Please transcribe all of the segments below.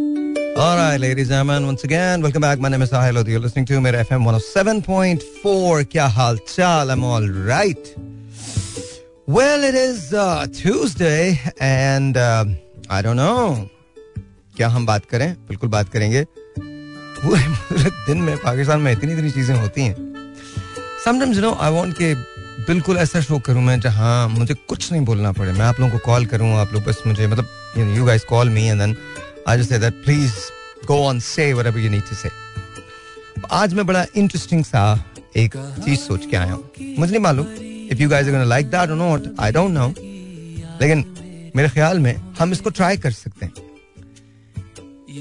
All right, ladies and gentlemen, once again, welcome back. My name is Sahil Lodi. You're listening to Mera FM 107.4. Kya hal chal? I'm all right. Well, it is uh, Tuesday and uh, I don't know. क्या हम बात करें बिल्कुल बात करेंगे पूरे दिन में पाकिस्तान में इतनी इतनी चीज़ें होती हैं sometimes you know I want के बिल्कुल ऐसा शो करूँ मैं जहाँ मुझे कुछ नहीं बोलना पड़े मैं आप लोगों को कॉल करूँ आप लोग बस मुझे मतलब you guys call me and then I just say that please go on say whatever you need to say आज मैं बड़ा इंटरेस्टिंग सा एक चीज़ सोच के आया हूँ। मुझे नहीं मालूम if you guys are gonna like that और नॉट आई डोंट नो लेकिन मेरे ख्याल में हम इसको ट्राई कर सकते हैं।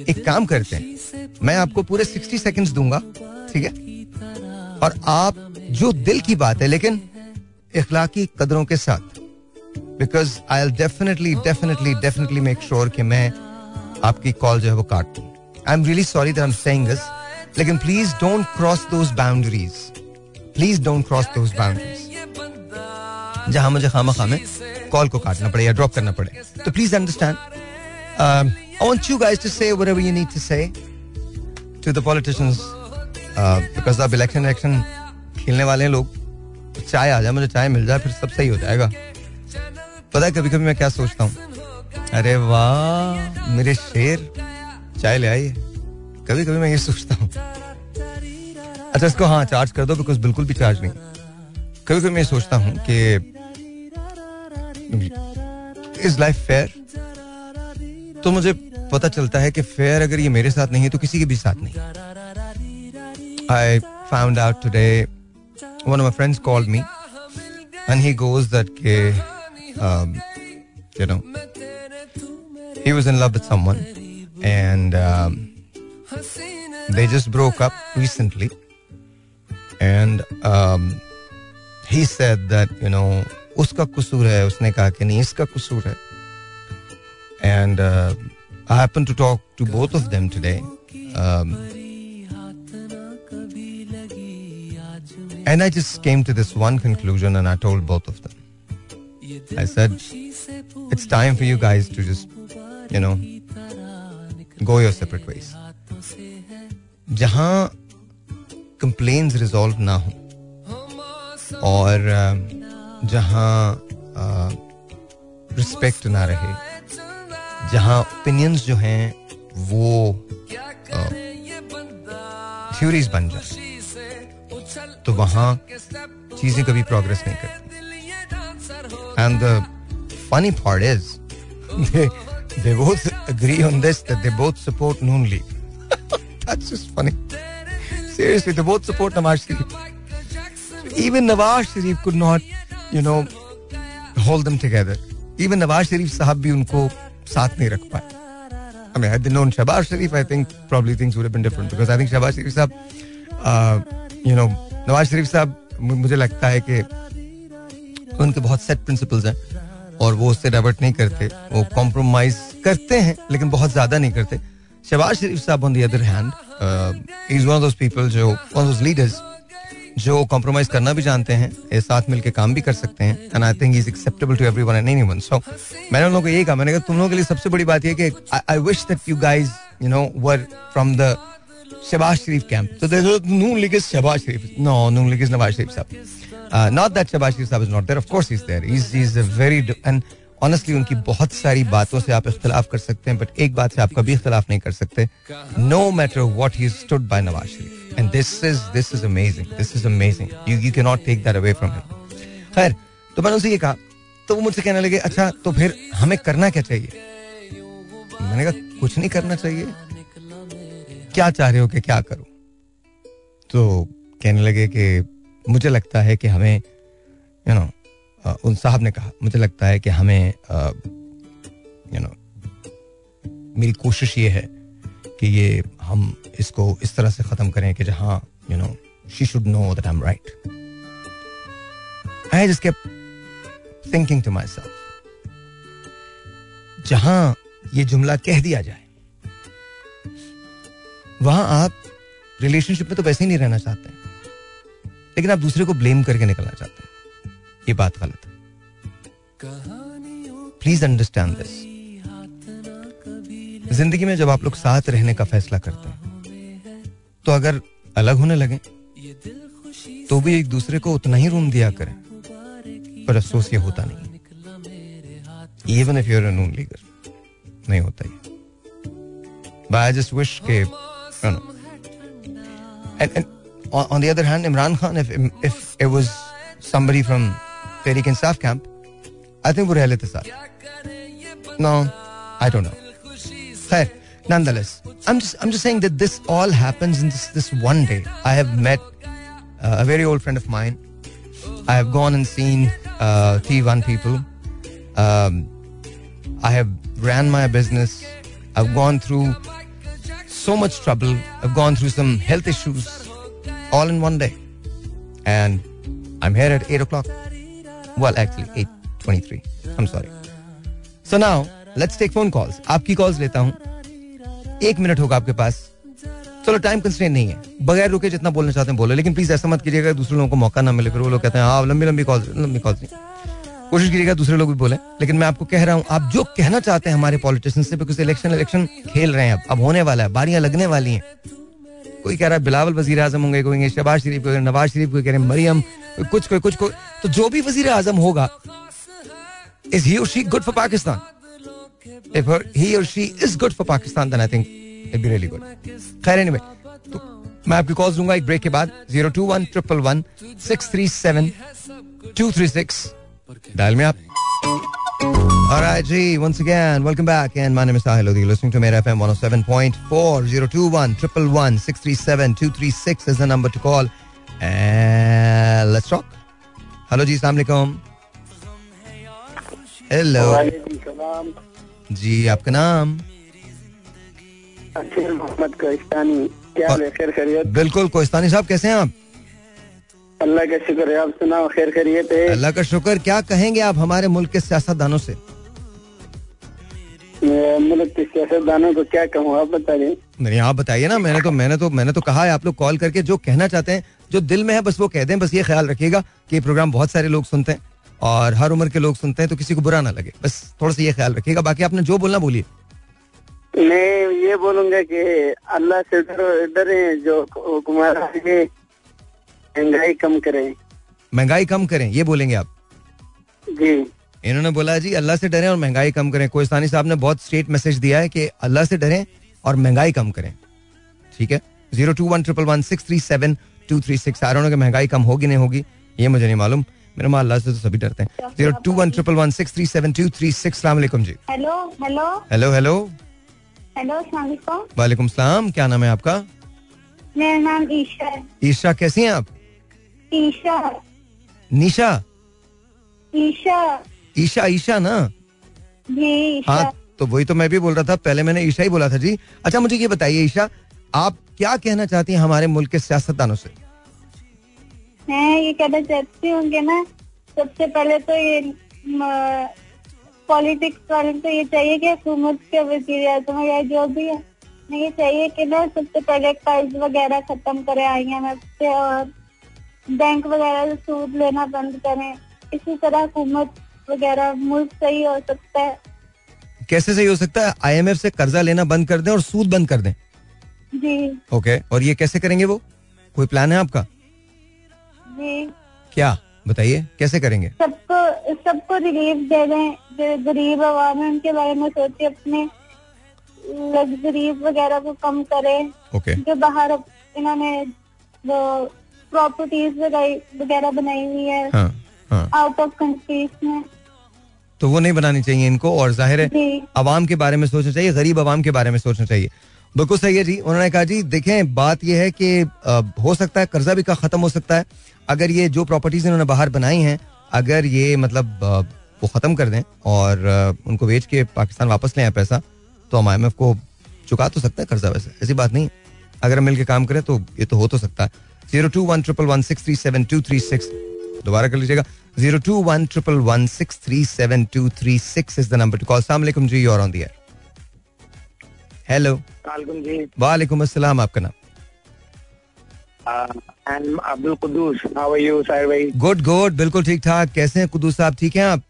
एक काम करते हैं। मैं आपको पूरे 60 सेकंड्स दूँगा, ठीक है? और आप, जो दिल की बात है, लेकिन इखलाकी कदरों के साथ। Because I definitely definitely definitely make sure कि मैं आपकी कॉल जो है वो काट दूँ I am really sorry that I am saying this लेकिन please don't cross those boundaries please don't cross those boundaries जहाँ मुझे खामा खामे कॉल को काटना पड़े या ड्रॉप करना पड़े। तो please understand want you guys to say whatever you need to say to the politicians uh, because अब election election खेलने वाले हैं लोग। चाय आ जाए मुझे चाय मिल जाए फिर सब सही हो जाएगा। पता है कभी कभी मैं क्या सोचता हूँ? अरे वाह, मेरे शेर। चाय ले आइए। कभी कभी मैं ये सोचता हूँ। अच्छा इसको हाँ चार्ज कर दो बिकॉज़ बिल्कुल भी चार्ज नहीं। कभी कभी मैं सोचता हूँ कि इज़ लाइफ फेयर तो मुझे पता चलता है कि फेयर अगर ये मेरे साथ नहीं है तो किसी के भी साथ नहीं। I found out today one of my friends called me and he goes that के you know he was in love with someone and um, they just broke up recently and um, he said that you know उसका कसूर है उसने कहा कि नहीं इसका कसूर है and uh, I happened to talk to both of them today. Um, and I just came to this one conclusion and I told both of them. I said, it's time for you guys to just, you know, go your separate ways. जहाँ complain resolve ना हो और जहाँ respect ना रहे जहाँ opinions जो हैं वो थ्योरीज बन जाए तो वहाँ चीज़ें कभी प्रोग्रेस नहीं करती and the funny part is they both agree on this that they both support Noon League. That's just funny. Seriously, they both support Nawaz Sharif. Even Nawaz Sharif could not, you know, hold them together. Even Nawaz Sharif sahib भी उनको साथ नहीं रख पाए I mean, had they known Shahbaz Sharif, I think probably things would have been different because I think Shahbaz Sharif साहब, uh, you know, नवाज़ शरीफ साहब मुझे लगता है कि उनके बहुत सेट प्रिंसिपल्स हैं और वो उससे डाइवर्ट नहीं करते, वो कॉम्प्रोमाइज करते हैं, लेकिन बहुत ज़्यादा नहीं करते। शहबाज शरीफ साहब on the other hand is one of people जो वन ऑफ़ लीडर्स जो कॉम्प्रोमाइज करना भी जानते हैं, ये साथ मिलकर काम भी कर सकते हैं and I think is acceptable to everyone and anyone so मैंने उन लोगों को यही कहा, मैंने कहा, तुम लोगों के लिए सबसे बड़ी बात यह कि I wish that you guys you know were from the Shahbaz Sharif camp तो Noon league Shahbaz Sharif no Noon league Nawaz Sharif साहब. नॉट दैट शहबाज शरीफ साहब is not there of course is there is is a very and honestly उनकी बहुत सारी बातों से आप इख्तलाफ कर सकते हैं बट एक बात से आप कभी इख्तलाफ नहीं कर सकते। No matter what he stood by Nawaz Sharif and this is this is amazing this is amazing you you can not take that away from him खैर तो मैंने उसे ये कहा तो वो मुझसे कहने लगे अच्छा तो फिर हमें करना क्या चाहिए? मैंने कहा, कुछ नहीं करना चाहिए। क्या चाह रहे हो कि क्या करूँ? तो कहने लगे कि मुझे लगता है कि हमें यू नो उन साहब ने कहा, मुझे लगता है कि हमें यू नो मेरी कोशिश ये है कि ये हम इसको इस तरह से खत्म करें कि जहाँ you know she should know that I am right I just kept thinking to myself जहाँ ये जुमला कह दिया जाए, वहाँ आप रिलेशनशिप में तो वैसे ही नहीं रहना चाहते। लेकिन आप दूसरे को ब्लेम करके निकलना चाहते हैं। ये बात गलत है। प्लीज़ अंडरस्टैंड दिस ज़िंदगी में जब आप लोग साथ रहने का फैसला करते हैं तो अगर अलग होने लगे तो भी एक दूसरे को उतना ही रूम दिया करें, पर अफसोस ये होता नहीं even if you're an only girl नहीं होता ये। I just wish के and on, the other hand, Imran Khan, if, if it was somebody from Tariq Insaf camp, I think would Ahl Tasar. No, I don't know. Khair, nonetheless, I'm just I'm just saying that this all happens in this this one day. I have met uh, a very old friend of mine. I have gone and seen uh, T1 people. Um, I have ran my business. I've gone through so much trouble. I've gone through some health issues, all in one day. And I'm here at 8 o'clock. Well, actually, 8.23. I'm sorry. So now, let's take phone calls. आपकी calls लेता हूँ एक minute होगा आपके पास चलो time constraint नहीं है बगैर रुके जितना बोलना चाहते हैं बोलो लेकिन प्लीज़ ऐसा मत कीजिएगा दूसरे लोगों को मौका ना मिले फिर वो लोग कहते हैं हाँ लंबी लंबी कॉल लंबी कॉल नहीं कोशिश कीजिएगा दूसरे लोग भी बोले लेकिन मैं आपको कह रहा हूँ आप जो कहना चाहते हैं हमारे पॉलिटिशियन से बिकॉज़ इलेक्शन इलेक्शन खेल रहे हैं अब अब होने वाला है बारियाँ लगने वाली हैं कोई कह रहा है बिलावल वज़ीर आज़म होंगे कोई शहबाज शरीफ कोई नवाज़ शरीफ कोई कह रहे हैं मरियम कुछ कोई कुछ कोई तो जो भी वज़ीर आज़म होगा इज़ ही और she good for Pakistan her, he or she is good for Pakistan, then I think it'd be really good. खैर anyway, तो मैं आपकी कॉल दूँगा एक ब्रेक के बाद zero two one triple one six three seven two three six dial में आप Alright, G, once again, welcome back. And my name is Sahil Lodi. You're listening to Mera FM 107.4 021 111 637 236 is the number to call. And let's talk. Hello, Ji, Assalamu alaikum. Hello. जी आपका नाम मोहम्मद कोस्तानी क्या हाल खैर खैरियत बिल्कुल कोस्तानी साहब कैसे हैं आप अल्लाह का शुक्र है आप सुनाओ खैर खैरियत है। अल्लाह का शुक्र। क्या कहेंगे आप हमारे मुल्क के सियासतदानों से? मुल्क के सियासतदानों को क्या कहूँ आप बता दें नहीं आप बताइए ना मैंने तो मैंने तो मैंने तो कहा है आप लोग कॉल करके जो कहना चाहते हैं जो दिल में है बस वो कह दें बस ये ख्याल रखिएगा कि प्रोग्राम बहुत सारे लोग सुनते हैं और हर उम्र के लोग सुनते हैं तो किसी को बुरा ना लगे। बस थोड़ा सा ये ख्याल रखिएगा। बाकी आपने जो बोलना बोलिए। मैं ये बोलूँगा कि अल्लाह से डरो डरे जो हुकुमार है महँगाई कम करें। महँगाई कम करें ये बोलेंगे आप। जी। इन्होंने बोला जी अल्लाह से डरें और महँगाई कम करें। कोस्तानी साहब ने बहुत स्ट्रेट मैसेज दिया है कि अल्लाह से डरें और महँगाई कम करें। ठीक है? Zero two one triple one six three seven two three six. आ रहा महँगाई कम होगी नहीं होगी ये मुझे नहीं मालूम। मेरे माँ अल्लाह से तो सभी डरते हैं। Zero two one triple one six three seven two three six. सलाम जी। Hello hello. Hello hello. Hello अस्सलाम वालेकुम। वालेकुम सलाम क्या नाम है आपका? मेरा नाम ईशा है। ईशा कैसी हैं आप? ईशा। निशा? ईशा। ईशा ईशा ना? जी हाँ तो वही तो मैं भी बोल रहा था पहले मैंने ईशा ही बोला था जी। अच्छा मुझे ये बताइए ईशा आप क्या कहना चाहती हैं हमारे मुल्क के सियासतदानों से? मैं ये कहना चाहती हूँ कि ना सबसे पहले तो ये पॉलिटिक्स वाले तो ये चाहिए कि हुकूमत के वज़ीर आज़म या जो भी है ये चाहिए कि ना सबसे पहले कर्ज वगैरह खत्म करे आई एम एफ़ से और बैंक वगैरह से सूद लेना बंद करें। इसी तरह हुकूमत वगैरह मुल्क सही हो सकता है। कैसे सही हो सकता है? आईएमएफ से कर्जा लेना बंद कर दें और सूद बंद कर दें। जी। ओके और ये कैसे करेंगे वो? कोई प्लान है आपका? जी। क्या? बताइए कैसे करेंगे? सबको सबको रिलीफ दे दें। जो गरीब आवाम है उनके बारे में सोचे अपने। लग्जरी वगैरह को कम करें। ओके। okay. जो बाहर इन्होंने वो प्रॉपर्टीज़ वगैरह बनाई हुई है। आउट ऑफ़ कंट्रीज़ में। तो वो नहीं बनानी चाहिए इनको और ज़ाहिर है आवाम के बारे में सोचना चाहिए गरीब आवाम के बारे में सोचना चाहिए। बिल्कुल सही है जी उन्होंने कहा जी देखें बात यह है कि हो सकता है कर्जा भी का खत्म हो सकता है। अगर ये जो प्रॉपर्टीज़ इन्होंने बाहर बनाई हैं अगर ये मतलब वो खत्म कर दें और उनको बेच के पाकिस्तान वापस ले आए पैसा तो हम आई को चुका तो सकता है कर्जा वैसे ऐसी बात नहीं अगर हम मिलकर काम करें तो ये तो हो तो सकता है। Zero two one triple one six three seven two three six दोबारा कर लीजिएगा। Zero two one triple one six three seven two three six is the number to call सलाम जी और ऑन दी हेलो वालेकुम अस्सलाम आपका नाम? Abdul Quddus how are you Sahir भाई? गुड गुड बिल्कुल ठीक ठाक। कैसे हैं कुदूस साहब ठीक हैं आप?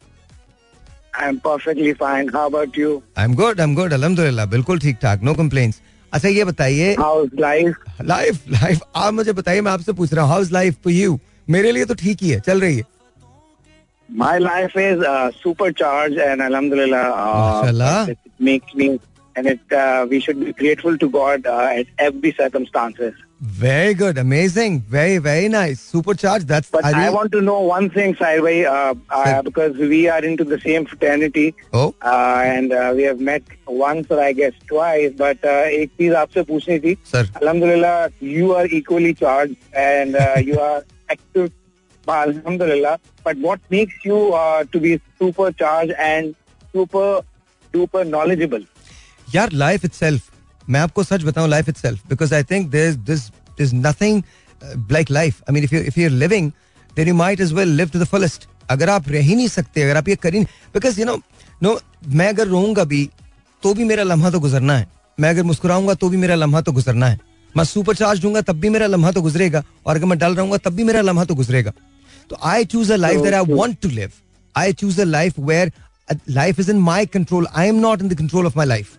I'm perfectly fine. How about you? I am good I am good अल्हम्दुलिल्लाह बिल्कुल ठीक ठाक नो कंप्लेंट्स अच्छा ये बताइए। लाइफ लाइफ आप मुझे बताइए मैं आपसे पूछ रहा हूँ हाउ लाइफ फॉर यू मेरे लिए तो ठीक ही है चल रही है। My life is supercharge and अलहमद makes me and it we should be grateful to God at every circumstances Very good amazing very very nice super charge that's But I want to know one thing, Saibhai, uh, uh, Sir. because we are into the same fraternity, oh uh, and uh, we have met once or I guess twice. But uh, एक चीज आपसे पूछनी थी. Sir Alhamdulillah, you are equally charged and uh, you are active. Alhamdulillah. But what makes you uh, to be supercharged and super duper knowledgeable? यार life itself मैं आपको सच बताऊँ life itself because I think there is this is nothing like life I mean if you if you are living then you might as well live to the fullest अगर आप रह ही नहीं सकते अगर आप ये कर ही बिकॉज़ यू नो नो मैं अगर रोऊँगा भी तो भी मेरा लम्हा तो गुजरना है। मैं अगर मुस्कुराऊँगा तो भी मेरा लम्हा तो गुजरना है। मैं सुपर चार्ज दूँगा तब भी मेरा लम्हा तो गुजरेगा और अगर मैं डल रहूँगा तब भी मेरा लम्हा तो गुजरेगा। तो I choose a life that I want to live I choose a life where life is in my control I am not in the control of my life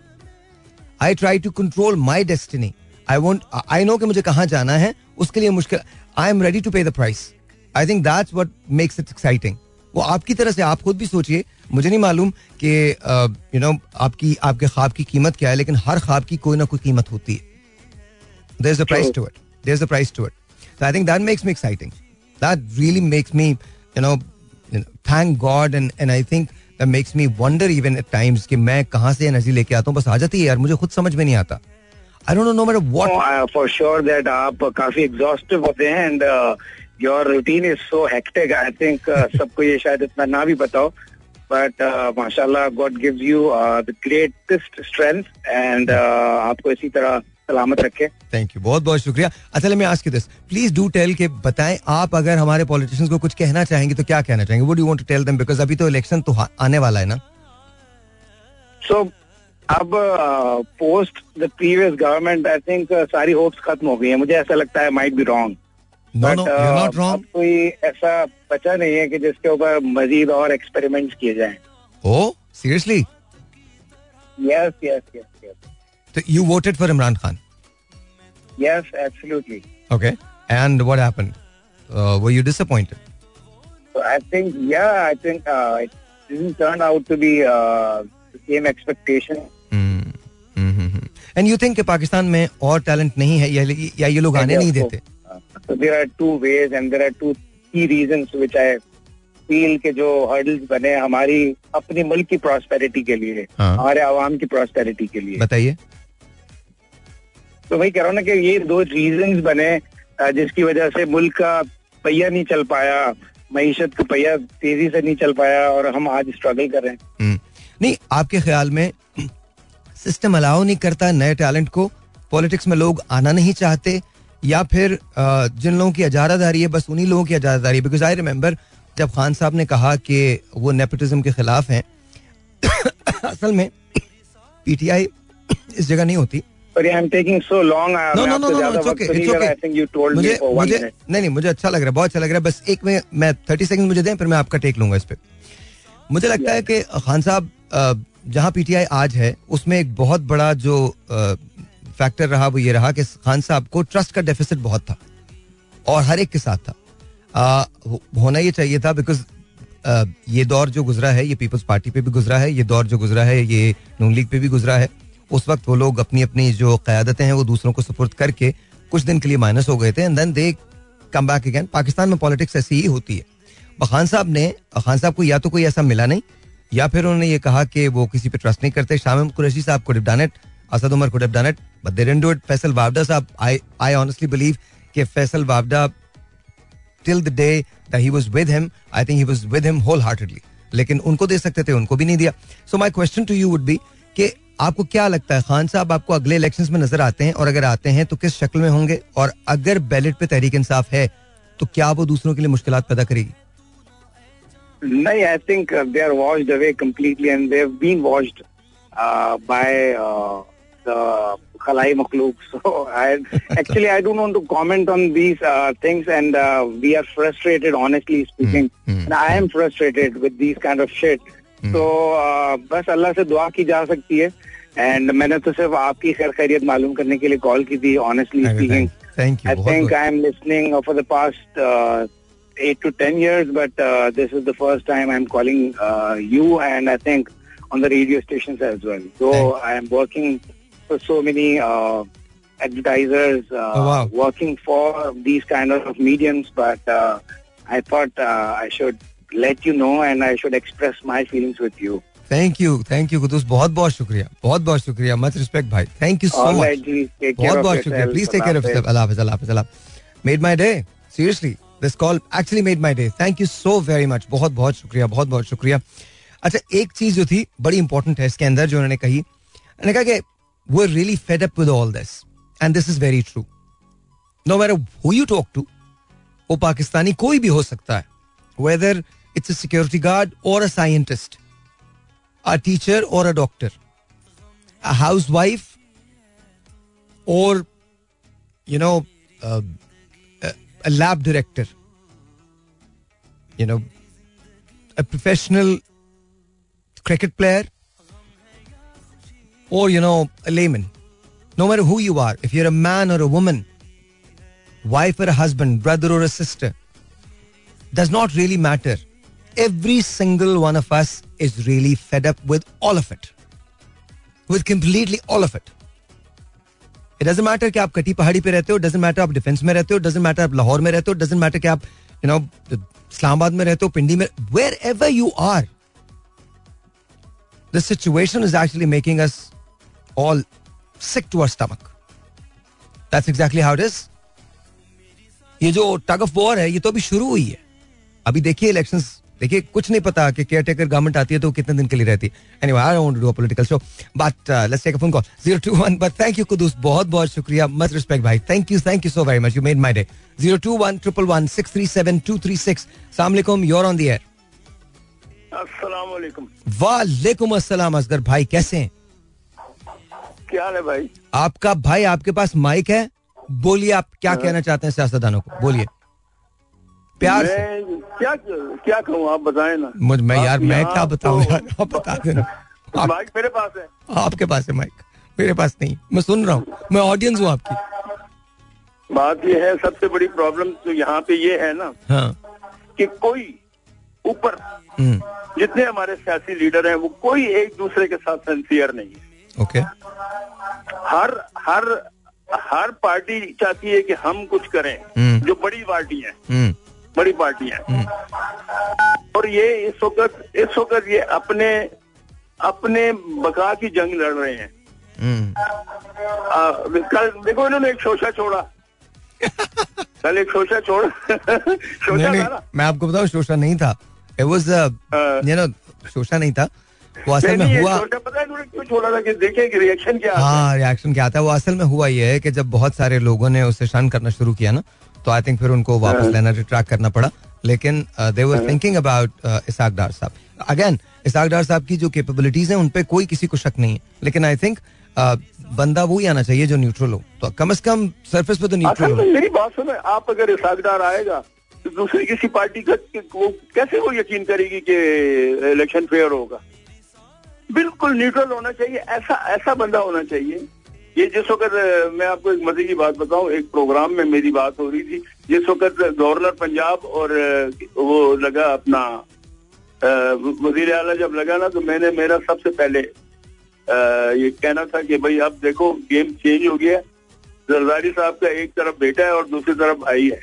I try to control my destiny I want I know कि मुझे कहाँ जाना है उसके लिए मुश्किल I am ready to pay the price I think that's what makes it exciting वो आपकी तरह से आप खुद भी सोचिए मुझे नहीं मालूम कि यू नो आपकी आपके ख्वाब की कीमत क्या है लेकिन हर ख्वाब की कोई ना कोई कीमत होती है। There is a price to it there is a price to it I think that makes me exciting that really makes me you know thank God and and I think makes me wonder even at times कि मैं कहाँ से energy लेके आता हूँ। बस आ जाती है यार मुझे खुद समझ में नहीं आता। I don't know no what for sure that आप काफ़ी एग्जॉस्टिव होते हैं and your routine is so hectic I think सबको ये शायद इतना ना भी बताओ बट uh, माशाल्लाह God gives you the greatest strength and आपको इसी तरह सलामत रखे. थैंक यू बहुत बहुत शुक्रिया। अच्छा मैं आज की दिस प्लीज़ डू टेल के बताएँ आप अगर हमारे पॉलिटिशियंस को कुछ कहना चाहेंगे तो क्या कहना चाहेंगे? Would you want to tell them because अभी तो इलेक्शन तो आने वाला है ना? सो So अब post the previous government I think सारी होप्स खत्म हो गई है। मुझे ऐसा लगता है माइट बी रॉन्ग अब कोई ऐसा बचा नहीं है कि जिसके ऊपर मजीद और एक्सपेरिमेंट्स किए जाएँ। ओ seriously yes yes yes yes तो you voted for Imran Khan yes absolutely okay and what happened were you disappointed I think yeah I think it didn't turn out to be same expectation and you think Pakistan में और talent नहीं है? या ये लोग आने नहीं देते? There are two ways and there are two key reason which I feel के जो हर्डल्स बने हमारी अपने मुल्क की प्रॉस्पेरिटी के लिए हाँ। हमारे आवाम की प्रॉस्पेरिटी के लिए। बताइए। तो वही कह रहा हूँ ना कि ये दो रीजन बने जिसकी वजह से मुल्क का पहिया नहीं चल पाया मीशत का पहिया तेज़ी से नहीं चल पाया और हम आज स्ट्रगल कर रहे हैं। हम्म। नहीं, आपके ख्याल में सिस्टम अलाउ नहीं करता नए टैलेंट को? पॉलिटिक्स में लोग आना नहीं चाहते या फिर जिन लोगों की अजारादारी है, बस उन्हीं लोगों की अजारादारी बिकॉज़ आई रिमेम्बर जब खान साहब ने कहा कि वो नेपोटिज्म के खिलाफ हैं, असल में पीटीआई इस जगह नहीं होती। Sorry, I'm taking so long. I think you told me मुझे for one मुझे minute. नहीं नहीं मुझे अच्छा लग रहा है बहुत अच्छा लग रहा है बस एक में मैं थर्टी सेकंड मुझे दें फिर मैं आपका टेक लूँगा इस पे मुझे लगता है कि खान साहब जहाँ पीटीआई आज है उसमें एक बहुत बड़ा जो फैक्टर रहा वो ये रहा कि खान साहब को ट्रस्ट का डेफिसिट बहुत था और हर एक के साथ था हो- होना ये चाहिए था बिकॉज़ ये दौर जो गुजरा है ये पीपल्स पार्टी पे भी गुजरा है ये दौर जो गुजरा है ये नून लीग पे भी गुजरा है उस वक्त वो लोग अपनी अपनी जो क्यादतें हैं वो दूसरों को सपोर्ट करके कुछ दिन के लिए माइनस हो गए थे। And then they come back again Pakistan में पॉलिटिक्स ऐसी ही होती है। खान साहब ने खान साहब को या तो कोई ऐसा मिला नहीं या फिर उन्होंने ये कहा कि वो किसी पे ट्रस्ट नहीं करते। शामिम कुरैशी साहब को डन इट असद उमर को done it but they do it Faisal Vawda Sahab I I honestly believe कि Faisal Vawda till the day that he was with him, I think he was with him wholeheartedly. लेकिन उनको दे सकते थे उनको भी नहीं दिया। So my question to you would be कि आपको क्या लगता है खान साहब आपको अगले इलेक्शन में नज़र आते हैं और अगर आते हैं तो किस शक्ल में होंगे? और अगर बैलेट पे तहरीक इंसाफ है तो क्या वो दूसरों के लिए मुश्किल पैदा करेगी? नहीं I think they are wash away completely and they've been wash by खलाई मखलूक so I actually I don't want to comment on these things and we are frustrated honestly speaking I am frustrated with these kind of shit तो बस अल्लाह से दुआ की जा सकती है। And मैंने तो सिर्फ़ आपकी खैर खैरियत मालूम करने के लिए कॉल की थी honestly speaking I think I am listening for the past eight to ten years but this is the first time I am calling you and I think on the radio station as well so I am working for so many advertisers working for these kind of mediums but I thought I should let you know and I should express my feelings with you. Thank you thank you Qudoos बहुत बहुत शुक्रिया बहुत बहुत शुक्रिया much respect भाई thank you so much बहुत बहुत शुक्रिया please take care of yourself Allah Hafiz Allah Hafiz Allah made my day seriously this call actually made my day thank you so very much बहुत बहुत शुक्रिया बहुत बहुत शुक्रिया अच्छा एक चीज़ जो थी बड़ी इंपॉर्टेंट है इसके अंदर जो उन्होंने कही उन्होंने कहा कि वो really fed up with all this and this is very true no matter who you talk to वो पाकिस्तानी कोई भी हो सकता है whether it's a security guard or a scientist, a teacher or a doctor, a housewife or, you know, um, a lab director, you know, a professional cricket player, or, you know, a layman. No matter who you are, if you're a man or a woman, wife or a husband, brother or a sister, does not really matter Every single one of us is really fed up with all of it. With completely all of it. It doesn't matter कि आप कटी पहाड़ी पे रहते हो doesn't matter आप defence में रहते हो doesn't matter आप लाहौर में रहते हो doesn't matter कि आप you know इस्लामाबाद में रहते हो पिंडी में wherever you are the situation is actually making us all sick to our stomach that's exactly how it is ये जो टग ऑफ वॉर है ये तो अभी शुरू हुई है अभी देखिए इलेक्शंस देखिए कुछ नहीं पता कि केयर टेकर गवर्नमेंट आती है तो कितने दिन के लिए रहती है। Anyway I don't do a political show but let's take a phone call 021 but thank you Qudoos बहुत बहुत शुक्रिया मच रिस्पेक्ट भाई। Thank you thank you so very much you made my day 021 111 637 236 अस्सलाम वालेकुम you are on the air अस्सलाम वालेकुम वालेकुम अस्सलाम असगर भाई कैसे हैं? क्या है भाई? आपका भाई आपके पास माइक है? बोलिए आप क्या कहना चाहते हैं सियासतदानों को? बोलिए। प्यार से। क्या क्या कहूँ आप बताएँ ना। मुझ मैं यार मैं क्या बताऊँ तो- यार आप बता देना। माइक मेरे पास है। आपके पास है माइक। मेरे पास नहीं। मैं सुन रहा हूँ। मैं ऑडियंस हूँ आपकी। बात ये है सबसे बड़ी प्रॉब्लम तो यहाँ पे ये है ना हाँ। कि कोई ऊपर हम्म, जितने हमारे सियासी लीडर हैं वो कोई एक दूसरे के साथ सिंसियर नहीं है। ओके हर हर हर पार्टी चाहती है कि हम कुछ करें हम्म। जो बड़ी पार्टी है। हम्म, बड़ी पार्टी है। और ये इस वक्त इस वक्त ये अपने अपने बका की जंग लड़ रहे हैं। हम्म, आ, कल देखो इन्होंने एक शोशा छोड़ा। कल एक शोशा छोड़। शोशा नहीं था नहीं मैं आपको बताऊँ शोशा नहीं था। It was. यू नो शोशा नहीं था। वो असल में हुआ पता है क्यों छोड़ा था कि देखें कि रिएक्शन क्या हाँ रिएक्शन क्या आता है। वो असल में हुआ ये है कि जब बहुत सारे लोगों ने उसे शन करना शुरू किया ना तो आई थिंक फिर उनको वापस हाँ। लेना रिट्रैक्ट करना पड़ा। लेकिन they were thinking about Ishaq Dar Sahab. Again Ishaq डार साहब की जो कैपेबिलिटीज हैं उन पे कोई किसी को शक नहीं है। लेकिन आई थिंक बंदा वो ही आना चाहिए जो न्यूट्रल हो। तो कम से कम सरफेस पे तो न्यूट्रल हो। मेरी बात सुनो। आप अगर इसाकदार आएगा तो दूसरी किसी पार्टी का कि वो कैसे वो यकीन करेगी कि इलेक्शन फेयर होगा? बिल्कुल न्यूट्रल होना चाहिए। ऐसा ऐसा बंदा होना चाहिए ये जिस वक्त मैं आपको एक मज़े की बात बताऊँ एक प्रोग्राम में मेरी बात हो रही थी जिस वक्त गवर्नर पंजाब और वो लगा अपना वज़ीर आला जब लगा ना तो मैंने मेरा सबसे पहले ये कहना था कि भाई अब देखो गेम चेंज हो गया जरदारी साहब का एक तरफ़ बेटा है और दूसरी तरफ़ भाई है।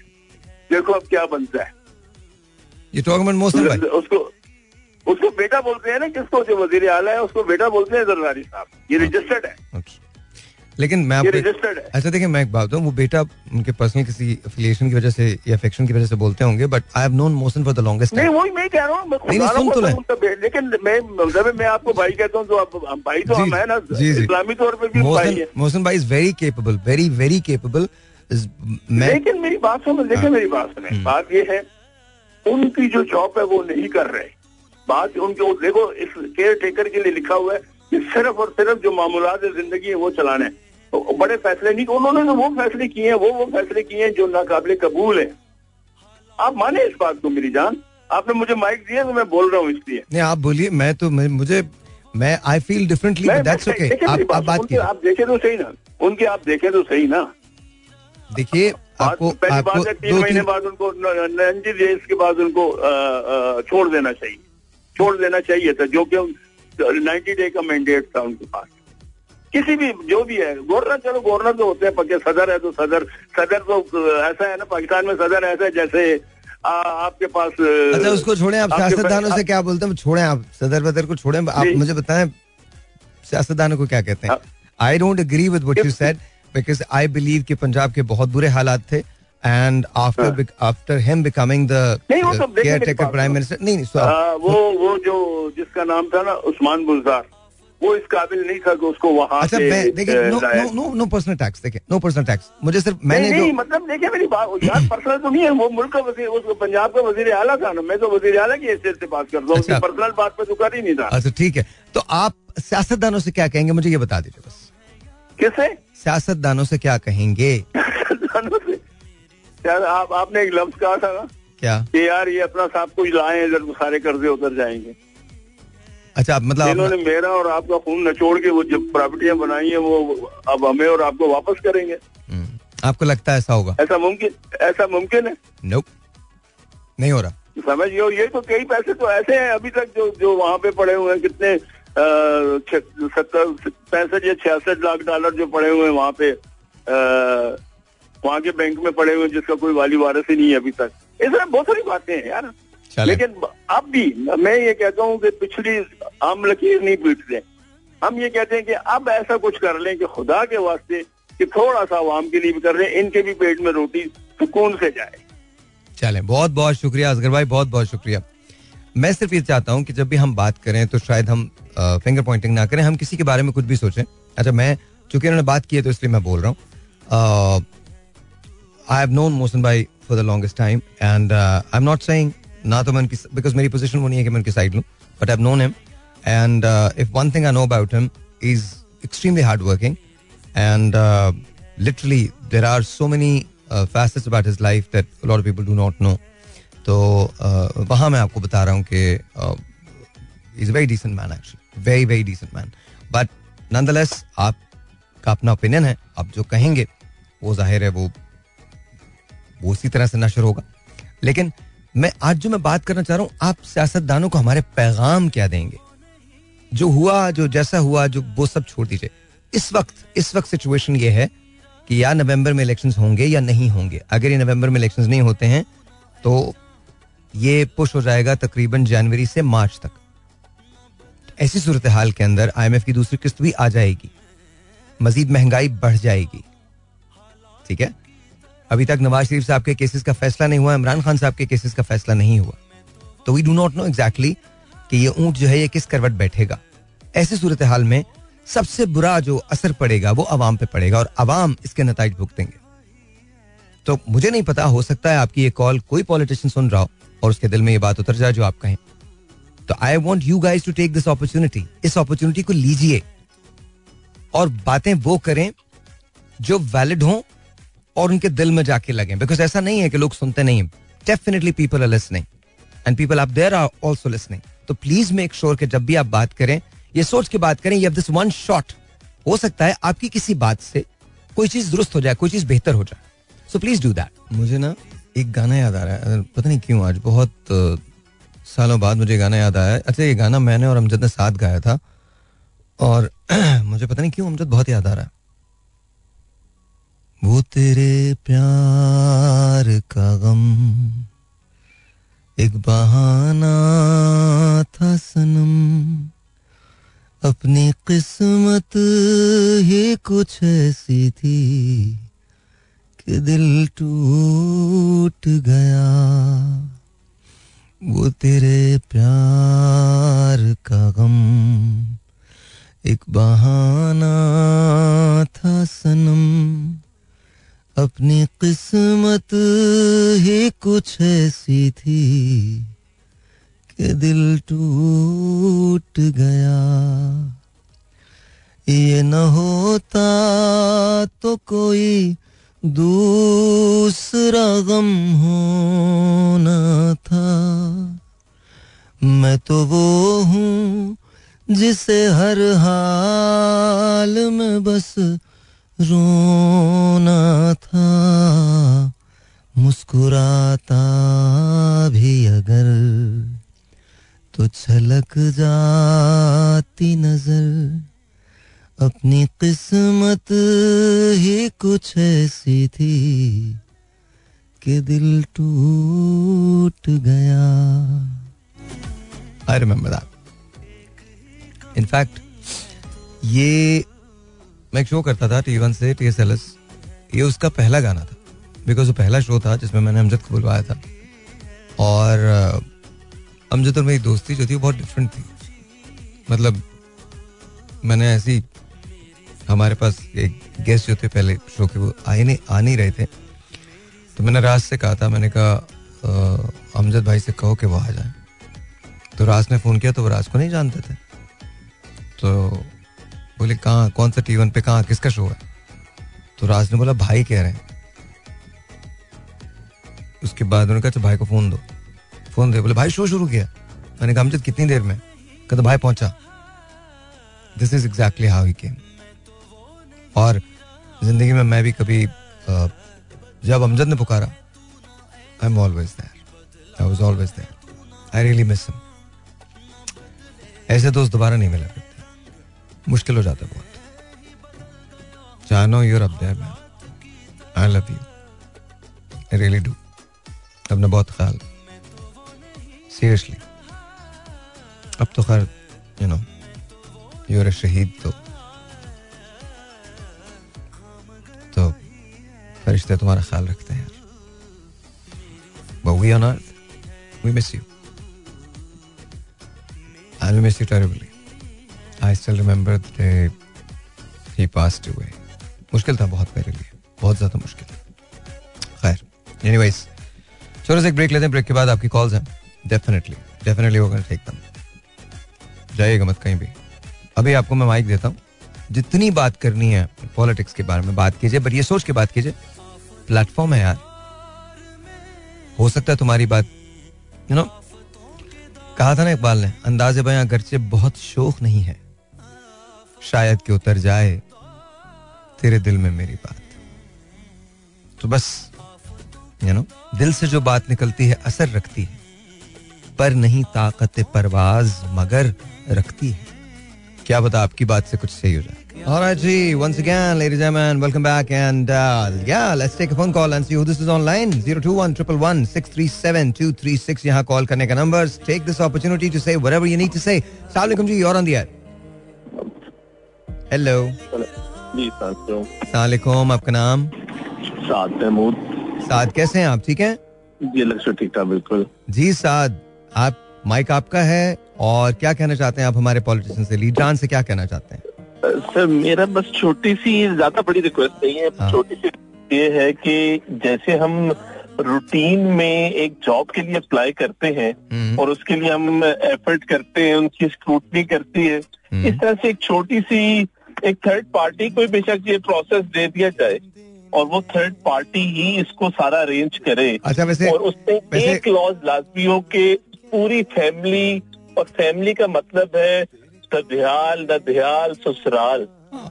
देखो अब क्या बनता है। ये भाई उसको उसको बेटा बोलते हैं ना किसको जो वज़ीर आला है उसको बेटा बोलते हैं जरदारी साहब। ये रजिस्टर्ड है. लेकिन मैं आपको रजिस्टर्ड अच्छा देखिए मैं एक बात बताऊँ वो बेटा उनके पर्सनल किसी एफिलिएशन की वजह से या अफेक्शन की वजह से बोलते होंगे but I have known Mohsin for the longest नहीं वही मैं कह रहा हूँ मैं नहीं, सुन तो हूँ। ले। बे- लेकिन मैं मतलब मैं आपको भाई कहता हूँ तो आप भाई तो हम है ना। इस्लामी तौर पे भी भाई मोहसिन मोहसिन भाई is very capable very very capable लेकिन मेरी बात सुनो देखिए मेरी बात सुने बात ये है उनकी जो जॉब है वो नहीं कर रहे। बात उनके देखो इस केयर टेकर के लिए लिखा हुआ है कि सिर्फ़ और सिर्फ़ जो मामूलात ज़िंदगी है वो चलाना है। तो बड़े फैसले नहीं उन्होंने तो वो फैसले किए हैं वो वो फैसले किए हैं जो नाकाबिले कबूल है। आप माने इस बात को मेरी जान? आपने मुझे माइक दिया तो मैं बोल रहा हूँ इसलिए। नहीं आप बोलिए मैं तो मुझे मैं I feel differently that's okay आप आप बात कीजिए। आप देखें तो सही ना। उनके आप देखे तो सही ना। देखिए आपको पहली आपको बात है तीन महीने बाद उनको नाइन्टी डेज़ के बाद उनको छोड़ देना चाहिए। छोड़ देना चाहिए था जो कि नाइन्टी डे का मैंडेट था उनके पास। किसी भी जो भी है गवर्नर चलो गवर्नर तो होते हैं पक्के सदर है तो सदर सदर तो ऐसा है ना पाकिस्तान में सदर ऐसा है जैसे आ, आपके पास अच्छा उसको छोड़ें आप सियासतदानों से क्या बोलते हैं? छोड़ें आप सदर वदर को छोड़ें आप मुझे बताएँ सियासतदानों को क्या कहते हैं? I don't agree with what you said because I believe कि पंजाब के बहुत बुरे हालात थे and after after him becoming the हाँ। Caretaker prime. मिनिस्टर नहीं नहीं आ, वो वो जो जिसका नाम था ना उस्मान बुलजार वो इस काबिल नहीं था कि उसको वहाँ अच्छा से देखिए no no no no personal attacks देखिए नो पर्सनल टैक्स मुझे सिर्फ़ मैंने नहीं, नहीं मतलब देखिए मेरी बात यार पर्सनल तो नहीं है वो मुल्क का वज़ीर उस पंजाब का वज़ीर आला था ना मैं तो वज़ीर आला की हैसियत से बात करता हूँ अच्छा। पर्सनल बात पे तो कर ही नहीं था। अच्छा ठीक है। तो आप सियासतदानों से क्या कहेंगे? मुझे ये बता दीजिए बस। किससे? सियासतदानों से क्या कहेंगे? यार आप आपने एक लफ्ज कहा था ना क्या? कि यार ये अपना सब कुछ लाए इधर तो सारे कर्जे उतर जाएँगे। अच्छा मतलब इन्होंने मेरा और आपका खून नचोड़ के वो जो प्रॉपर्टियाँ बनाई है वो अब हमें और आपको वापस करेंगे। हम्म, आपको लगता है ऐसा होगा? ऐसा मुमकिन ऐसा मुमकिन है? नोप नहीं हो रहा। समझिए और ये तो कई पैसे तो ऐसे हैं अभी तक जो जो वहाँ पे पड़े हुए हैं कितने सत्तर पैंसठ या छियासठ लाख डॉलर जो पड़े हुए हैं वहाँ पे वहाँ के बैंक में पड़े हुए हैं जिसका कोई वाली वारस ही नहीं है अभी तक। इस तरह बहुत सारी बातें हैं यार। लेकिन अब भी मैं ये कहता हूँ कि पिछली आम लकीर नहीं पीटते। हम ये कहते हैं कि अब ऐसा कुछ कर लें कि खुदा के वास्ते कि थोड़ा सा आवाम के लिए भी कर रहे हैं इनके भी पेट में रोटी सुकून से जाए। चले बहुत बहुत शुक्रिया असगर भाई बहुत बहुत शुक्रिया। मैं सिर्फ़ ये चाहता हूँ कि जब भी हम बात करें तो शायद हम फिंगर पॉइंटिंग ना करें हम किसी के बारे में कुछ भी सोचें। अच्छा मैं चूँकि उन्होंने बात की है तो इसलिए मैं बोल रहा हूँ। आई हैव नोन मोहसिन भाई for the longest time and I am not saying ना तो मैं उनकी बिकॉज़ मेरी पोजीशन वो नहीं है कि मैं उनकी साइड लूँ but I known him and if one thing I know about him is extremely hard working and literally there are so facets about his life that a lot of people do not know. तो uh, वहाँ मैं आपको बता रहा हूँ कि is very decent man actually very very decent man but nonetheless आपका अपना ओपिनियन है आप जो कहेंगे वो ज़ाहिर है वो वो उसी तरह से नशर होगा। लेकिन मैं आज जो मैं बात करना चाह रहा हूँ, आप सियासतदानों को हमारे पैगाम क्या देंगे? जो हुआ, जो जैसा हुआ, जो वो सब छोड़ दीजिए। इस वक्त इस वक्त सिचुएशन ये है कि या नवंबर में इलेक्शंस होंगे या नहीं होंगे। अगर ये नवंबर में इलेक्शंस नहीं होते हैं तो ये पुश हो जाएगा तकरीबन जनवरी से मार्च तक। ऐसी सूरत हाल के अंदर आईएमएफ की दूसरी किस्त भी आ जाएगी। मजीद महँगाई बढ़ जाएगी। ठीक है? अभी तक नवाज़ शरीफ साहब के केसेस का फैसला नहीं हुआ, इमरान खान साहब के केसेस का फैसला नहीं हुआ। तो we do not know exactly कि ये ऊँट जो है ये किस करवट बैठेगा। ऐसी सूरत हाल में सबसे बुरा जो असर पड़ेगा वो अवाम पे पड़ेगा और अवाम इसके नतज भुगतेंगे। तो मुझे नहीं पता, हो सकता है आपकी ये कॉल कोई पॉलिटिशियन सुन रहा हो और उसके दिल में ये बात उतर जाए जो आप कहें। तो I want you guys to take this opportunity इस अपॉर्चुनिटी को लीजिए। और बातें वो करें जो वैलिड हों और उनके दिल में जाके लगे। बिकॉज़ ऐसा नहीं है कि लोग सुनते नहीं definitely people are listening and people आप देर आर ऑल्सो लिसनिंग तो प्लीज़ मेक श्योर कि जब भी आप बात करें, ये सोच के बात करें ये दिस वन शॉट हो सकता है आपकी किसी बात से कोई चीज़ दुरुस्त हो जाए, कोई चीज़ बेहतर हो जाए। सो प्लीज़ डू दैट मुझे ना एक गाना याद आ रहा है। पता नहीं क्यों, आज बहुत सालों बाद मुझे गाना याद आया अच्छा ये गाना मैंने और अमजद ने साथ गाया था। और मुझे पता नहीं क्यों अमजद बहुत याद आ रहा है। वो तेरे प्यार का गम। एक बहाना था सनम। अपनी किस्मत ही कुछ ऐसी थी कि दिल टूट गया। वो तेरे प्यार का गम। एक बहाना किस्मत ही कुछ ऐसी थी कि दिल टूट गया। ये न होता तो कोई दूसरा गम होना था। मैं तो वो हूँ जिसे हर हाल में बस रोना था, मुस्कुराता भी अगर तो छलक जाती नज़र। अपनी किस्मत ही कुछ ऐसी थी कि दिल टूट गया। आई रिमेम्बर दैट इनफैक्ट ये मैं एक शो करता था टी वन से टी एस एल एस ये उसका पहला गाना था। बिकॉज़ वो पहला शो था जिसमें मैंने अमजद को बुलवाया था। और अमजद और मेरी दोस्ती जो थी बहुत डिफरेंट थी। मतलब मैंने ऐसी हमारे पास एक गेस्ट जो थे पहले शो के, वो आए नहीं, आ नहीं रहे थे। तो मैंने राज से कहा था, मैंने कहा अमजद भाई से कहो कि वो आ जाए। तो राज ने फ़ोन किया तो वो राज को नहीं जानते थे। तो बोले कहाँ कौन सा टी वन पे कहाँ किसका शो है? तो राज ने बोला भाई कह रहे हैं। उसके बाद उन्होंने कहा अच्छा, भाई को फ़ोन दो। फ़ोन दे बोले भाई शो शुरू किया। मैंने कहा अमजद कितनी देर में? कहते भाई पहुँचा। This is exactly how he came और ज़िंदगी में मैं भी कभी जब अमजद ने पुकारा I am always there I was always there I really miss him ऐसे दोस्त दोबारा नहीं मिला मुश्किल हो जाता है बहुत। जानो you're there man I love you I really do अपना बहुत ख्याल। सीरियसली अब तो खैर यू नो यूर ए शहीद तो। तो फरिश्ते तुम्हारा ख्याल रखते हैं But we on miss you. And we miss you terribly. The day he passed away. मुश्किल था बहुत मेरे लिए। बहुत ज़्यादा मुश्किल। खैर एनी छोटे चलो एक ब्रेक लेते हैं। ब्रेक के बाद आपकी कॉल्स हैं। डेफिनेटली डेफिनेटली वो टेक दम जाइएगा मत कहीं भी। अभी आपको मैं माइक देता हूँ। जितनी बात करनी है पॉलिटिक्स के बारे में बात कीजिए बट ये सोच के बात कीजिए। प्लेटफॉर्म है यार। हो सकता है तुम्हारी बात यू नो कहा था ना इकबाल ने, अंदाजे बयां अगरचे बहुत शोक नहीं है। शायद कि उतर जाए तेरे दिल में मेरी बात तो बस यू नो दिल से जो बात निकलती है असर रखती है पर नहीं ताकत परवाज मगर रखती है क्या बता आपकी बात से कुछ सही हो जाए All right, G. Once again, ladies and gentlemen, welcome back. And uh, yeah, let's take a phone call and see who this is online. 021 637 236 यहाँ call करने का numbers. Take this opportunity to say whatever you need to say. Assalamualaikum ji, you're on the air. Hello. जी सलाम आपका नाम? साद महमूद साद कैसे हैं आप? ठीक हैं? जी लक्ष्य ठीक ठाक बिल्कुल। जी साद आप माइक आपका है? और क्या कहना चाहते हैं आप हमारे पॉलिटिशियन से? लीड से क्या कहना चाहते हैं? सर मेरा बस छोटी सी ज़्यादा बड़ी रिक्वेस्ट नहीं है। हाँ। छोटी सी ये है कि जैसे हम रूटीन में एक जॉब के लिए अप्लाई करते हैं हम्म, और उसके लिए हम एफर्ट करते हैं उनकी स्क्रूटनी करती है हम्म। इस तरह से एक छोटी सी एक थर्ड पार्टी को बेशक ये प्रोसेस दे दिया जाए और वो थर्ड पार्टी ही इसको सारा अरेंज करे। अच्छा वैसे और उसमें वैसे- एक लॉज लाजमी हो के पूरी फैमिली और फैमिली का मतलब है दध्याल दध्याल ससुराल।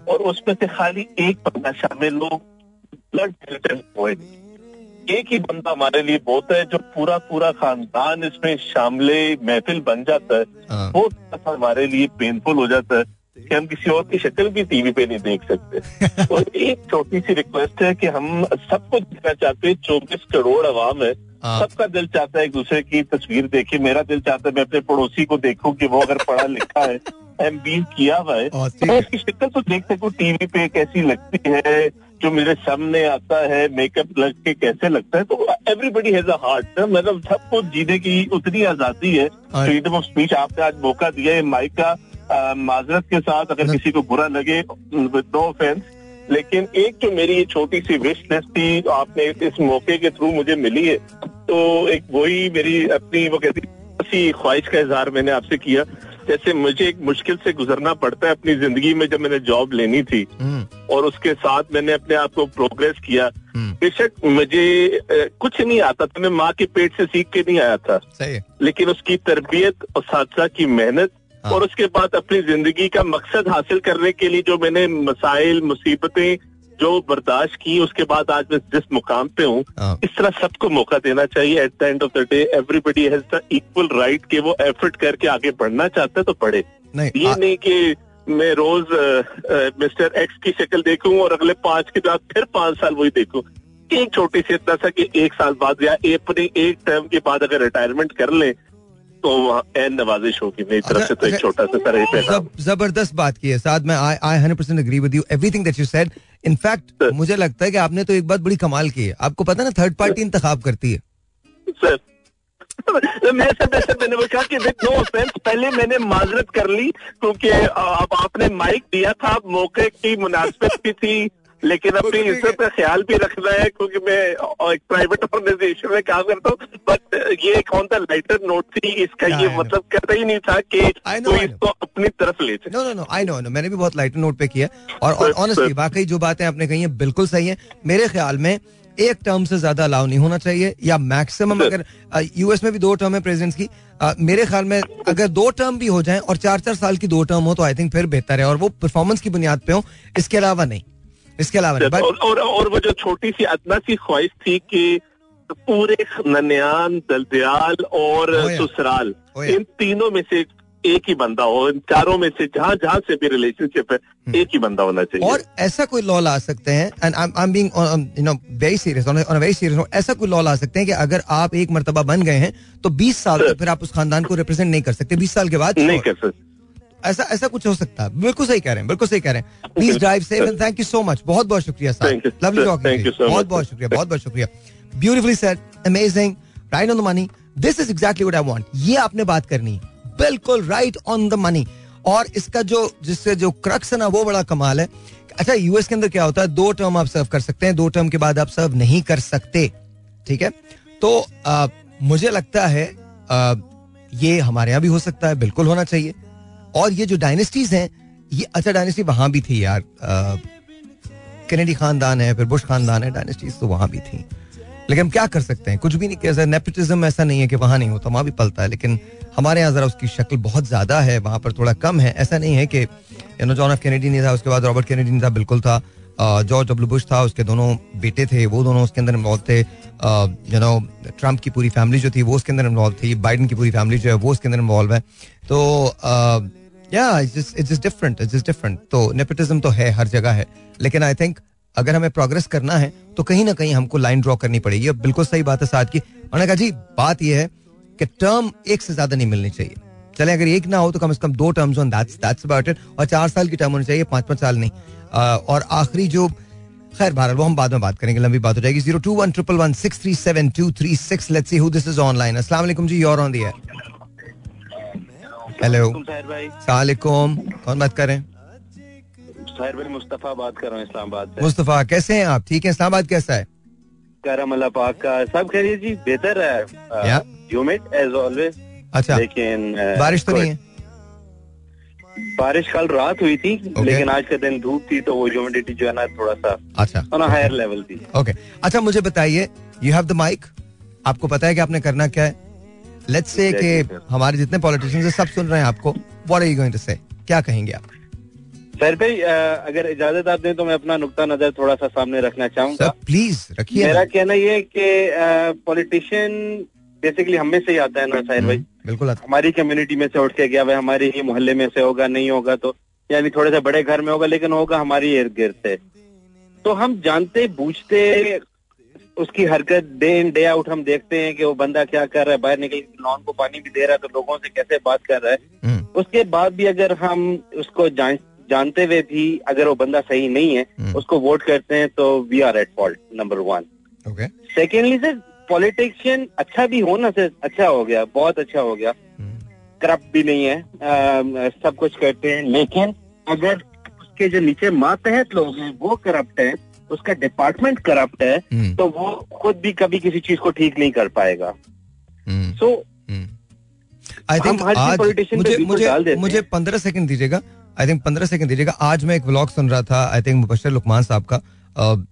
और उसमें से खाली एक बंदा शामिल हो ब्लड हो। एक ही बंदा हमारे लिए बहुत है जो पूरा पूरा खानदान इसमें शामिल महफिल बन जाता है। हाँ। वो हमारे लिए पेनफुल हो जाता है। कि हम किसी और की शक्ल भी टीवी पे नहीं देख सकते। और एक छोटी सी रिक्वेस्ट है कि हम सबको देखना चाहते हैं चौबीस करोड़ आवाम है। हाँ। सबका दिल चाहता है एक दूसरे की तस्वीर देखे। मेरा दिल चाहता है मैं अपने पड़ोसी को देखूँ कि वो अगर पढ़ा लिखा है एम बी किया हुआ है। तो मैं उसकी शक्ल तो देख सकूँ टीवी पे कैसी लगती है जो मेरे सामने आता है मेकअप लग के कैसे लगता है। तो एवरीबडी हैज़ अ हार्ट मतलब सबको जीने की उतनी आज़ादी है। फ्रीडम ऑफ़ स्पीच आपने आज मौका दिया है माइक का। माजरत के साथ अगर किसी को बुरा लगे विद नो ऑफेंस लेकिन एक जो मेरी ये छोटी सी विश लिस्ट थी आपने इस मौके के थ्रू मुझे मिली है तो एक वही मेरी अपनी वो कहती ख्वाहिश का इजहार मैंने आपसे किया। जैसे मुझे एक मुश्किल से गुजरना पड़ता है अपनी ज़िंदगी में जब मैंने जॉब लेनी थी हम्म, और उसके साथ मैंने अपने आप को प्रोग्रेस किया। हम्म, बेशक मुझे कुछ नहीं आता था मैं माँ के पेट से सीख के नहीं आया था। सही लेकिन उसकी तरबियत और साथ साथ की मेहनत हाँ। और उसके बाद अपनी ज़िंदगी का मकसद हासिल करने के लिए जो मैंने मसाइल मुसीबतें जो बर्दाश्त की उसके बाद आज मैं जिस मुकाम पे हूँ हाँ। इस तरह सबको मौका देना चाहिए at the end of the day everybody has the equal right कि वो एफर्ट करके आगे बढ़ना चाहता है तो बढ़े नहीं ये आ- नहीं कि मैं रोज मिस्टर एक्स की शक्ल देखूँ और अगले पाँच के बाद फिर पाँच साल वही देखूँ एक छोटी सी इतना सा कि एक साल बाद या अपने एक टर्म के बाद अगर रिटायरमेंट कर लें तो एन नवाजिश होगी मेरी तरफ़ से तो एक छोटा सा तरह जब, ज़बरदस्त बात की है साथ में I I hundred percent agree with you everything that you said in fact. मुझे लगता है कि आपने तो एक बात बड़ी कमाल की है। आपको पता है ना थर्ड पार्टी इंतखाब करती है। सर मैं सर सर मैंने वो कहा कि विद नो ऑफेंस पहले मैंने माजरत कर ली क्योंकि अब आपने माइक दिया था मौके की मुनासिबत भी थी लेकिन अपनी इज़्ज़त का ख्याल भी रखना है क्योंकि मैं एक प्राइवेट ऑर्गेनाइजेशन में काम करता हूँ बट ये कौन सा लाइटर नोट थी इसका? Yeah, ये मतलब कहता ही नहीं था कि कोई इसको अपनी तरफ़ ले जाए। No no no I know no मैंने भी बहुत लाइटर नोट पे किया। और ऑनेस्टली. वाकई जो बातें आपने कही हैं बिल्कुल सही है। मेरे ख्याल में एक टर्म से ज़्यादा अलाउ नहीं होना चाहिए या मैक्सिमम अगर यूएस में भी दो टर्म है प्रेसिडेंट्स की अ, मेरे ख्याल में अगर दो टर्म भी हो जाएँ और चार चार साल की दो टर्म हो तो आई थिंक फिर बेहतर है। और वो परफॉर्मेंस की बुनियाद पे हो इसके अलावा नहीं। इसके अलावा और, और और वो जो छोटी सी अदना सी ख्वाहिश थी कि पूरे नन्यान दलदयाल और ससुराल इन तीनों में से एक ही बंदा हो इन चारों में से जहाँ जहाँ से भी रिलेशनशिप है एक ही बंदा होना चाहिए। और ऐसा कोई लॉ ला सकते हैं and I am being you know very serious on very serious ऐसा कोई लॉ ला सकते हैं कि अगर आप एक मर्तबा बन गए हैं तो 20 साल तक फिर आप उस खानदान को रिप्रेजेंट नहीं कर सकते 20 साल के बाद नहीं कर सकते। ऐसा ऐसा कुछ हो सकता है। बिल्कुल सही कह रहे हैं बिल्कुल सही कह रहे हैं। Please drive safe and thank you so much बहुत बहुत शुक्रिया सर लवली टॉकिंग बहुत बहुत शुक्रिया बहुत बहुत शुक्रिया। Beautifully said amazing right on the money this is exactly what I want ये आपने बात करनी है। बिल्कुल राइट ऑन द मनी और इसका जो जिससे जो क्रक्स है ना वो बड़ा कमाल है। अच्छा यूएस के अंदर क्या होता है? दो टर्म आप सर्व कर सकते हैं। दो टर्म के बाद आप सर्व नहीं कर सकते। ठीक है? तो आ, मुझे लगता है आ, ये हमारे यहाँ भी हो सकता है। बिल्कुल होना चाहिए। और ये जो डायनेस्टीज हैं, ये अच्छा डायनेस्टी वहाँ भी थी यार। कैनेडी खानदान है, फिर बुश खानदान है डायनेस्टीज तो वहाँ भी थी। लेकिन हम क्या कर सकते हैं? कुछ भी नहीं कैसा नेपोटिज्म ऐसा नहीं है कि वहाँ नहीं होता वहाँ भी पलता है, लेकिन हमारे यहाँ जरा उसकी शक्ल बहुत ज़्यादा है, वहाँ पर थोड़ा कम है। ऐसा नहीं है कि you know John F Kennedy नहीं था, उसके बाद रॉबर्ट कैनेडी नहीं था, बिल्कुल था। जॉर्ज डब्ल्यू बुश था, उसके दोनों बेटे थे, वो दोनों उसके अंदर इन्वॉल्व थे। यू नो ट्रंप की पूरी फैमिली जो थी, वो उसके अंदर इन्वॉल्व थी बाइडन की पूरी फैमिली जो है, वो उसके अंदर इन्वॉल्व है। तो तो तो है, हर जगह है। लेकिन आई थिंक अगर हमें प्रोग्रेस करना है तो कहीं ना कहीं हमको लाइन ड्रॉ करनी पड़ेगी। अब बिल्कुल सही बात है साथ की। उन्होंने कहा जी बात यह है कि टर्म एक से ज़्यादा नहीं मिलनी चाहिए। चले, अगर एक ना हो तो कम से कम दो टर्म्स हो दैट्स दैट्स अबाउट इट और चार साल की टर्म होनी चाहिए, पाँच पाँच साल नहीं। और आखिरी जो, खैर बहरहाल, वो हम बाद में बात करेंगे, लंबी बात हो जाएगी। Zero two one triple one six three seven two three six let's see who this is online अस्सलाम वालेकुम जी योर ऑन दी हेलो भाई सलामकुम कौन बात कर रहे हैं? साहिर भाई मुस्तफ़ा बात कर रहा हूँ इस्लामाबाद मुस्तफ़ा कैसे हैं आप? ठीक है? इस्लामाबाद कैसा है? करम अल्लाह पाक का। सब खैरियत जी बेहतर या? है ह्यूमिड एज ऑलवेज अच्छा। लेकिन बारिश तो नहीं है? बारिश कल रात हुई थी okay. लेकिन आज का दिन धूप थी तो वो ह्यूमिडिटी जो है ना थोड़ा सा अच्छा। ऑन हायर लेवल थी। ओके अच्छा मुझे बताइए यू हैव द माइक आपको पता है कि आपने करना क्या है? लेट्स से कि हमारे जितने पॉलिटिशियंस हैं सब सुन रहे हैं आपको। What are you going to say क्या कहेंगे आप? साहिर भाई अगर इजाज़त आप दें तो मैं अपना नुक्ता नज़र थोड़ा सा सामने रखना सर चाहूँगा प्लीज़ रखिए मेरा कहना ये कि पॉलिटिशियन बेसिकली हम में से ही आता है ना साहिर भाई? बिल्कुल हमारी कम्युनिटी में से उठ के गया भाई हमारे ही मोहल्ले में से होगा नहीं होगा तो यानी थोड़े से बड़े घर में होगा लेकिन होगा हमारी इर्द गिर्द से। तो हम जानते बूझते उसकी हरकत डे इन डे आउट हम देखते हैं कि वो बंदा क्या कर रहा है बाहर निकल लॉन को पानी भी दे रहा है तो लोगों से कैसे बात कर रहा है। हम्म, उसके बाद भी अगर हम उसको जान, जानते हुए भी अगर वो बंदा सही नहीं है हम्म। उसको वोट करते हैं तो we are at fault number one secondly sir politician अच्छा भी हो ना सर अच्छा हो गया बहुत अच्छा हो गया। हम्म, करप्ट भी नहीं है अम, सब कुछ करते हैं लेकिन अगर उसके जो नीचे मातहत लोग हैं वो करप्ट है उसका डिपार्टमेंट करप्ट है हम्म, तो वो खुद भी कभी किसी चीज़ को ठीक नहीं कर पाएगा। सो। आई थिंक आज मुझे मुझे मुझे पंद्रह सेकंड दीजिएगा। आई थिंक पंद्रह सेकंड दीजिएगा। आज मैं एक व्लॉग सुन रहा था आई थिंक मुबशर लुकमान साहब का।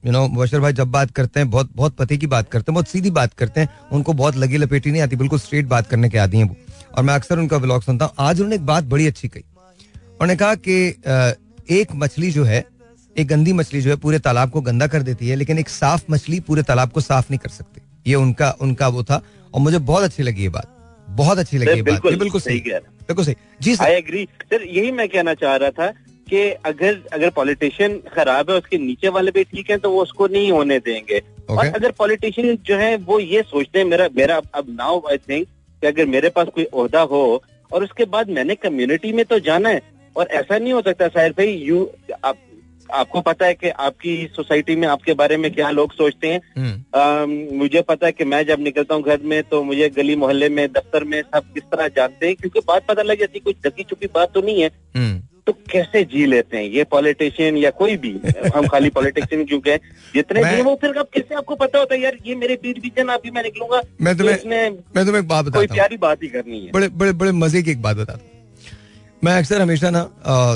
यू नो मुबशर भाई जब बात करते हैं बहुत बहुत पते की बात करते हैं बहुत सीधी बात करते हैं उनको बहुत लगी लपेटी नहीं आती बिल्कुल स्ट्रेट बात करने के आदि हैं वो। और मैं अक्सर उनका व्लॉग सुनता हूँ। आज उन्होंने एक बात बड़ी अच्छी कही। उन्होंने कहा कि एक मछली जो है एक गंदी मछली जो है पूरे तालाब को गंदा कर देती है लेकिन एक साफ़ मछली पूरे तालाब को साफ़ नहीं कर सकती। ये उनका उनका वो था। और मुझे बहुत अच्छी लगी ये बात। बहुत अच्छी लगी ये बात। बिल्कुल बिल्कुल सही। बिल्कुल सही। जी सर। आई एग्री सर यही मैं कहना चाह रहा था कि अगर अगर पॉलिटिशियन खराब है उसके नीचे वाले भी ठीक है तो वो उसको नहीं होने देंगे। और अगर पॉलिटिशियन जो है वो ये सोचते हैं मेरा मेरा अब नाउ आई थिंक कि अगर मेरे पास कोई ओहदा हो और उसके बाद मैंने कम्युनिटी में तो जाना है और ऐसा नहीं हो सकता साहिर भाई यू आप आपको पता है कि आपकी सोसाइटी में आपके बारे में क्या लोग सोचते हैं? हम्म, अम, मुझे पता है कि मैं जब निकलता हूँ घर में तो मुझे गली मोहल्ले में दफ्तर में सब किस तरह जानते हैं क्योंकि बात पता लग जाती है कुछ ढकी चुकी बात तो नहीं है। हम्म, तो कैसे जी लेते हैं? ये पॉलिटिशियन या कोई भी हम खाली पॉलिटिशियन क्योंकि जितने मैं- भी वो फिर अब कैसे आपको पता होता है यार ये मेरे पीछे ना अभी मैं निकलूँगा। मैं तो तुम्हें इसमें मैं तुम्हें एक बात कोई बताता हूँ। प्यारी बात ही करनी है। बड़े बड़े बड़े मज़े की एक बात बताता मैं अक्सर हमेशा ना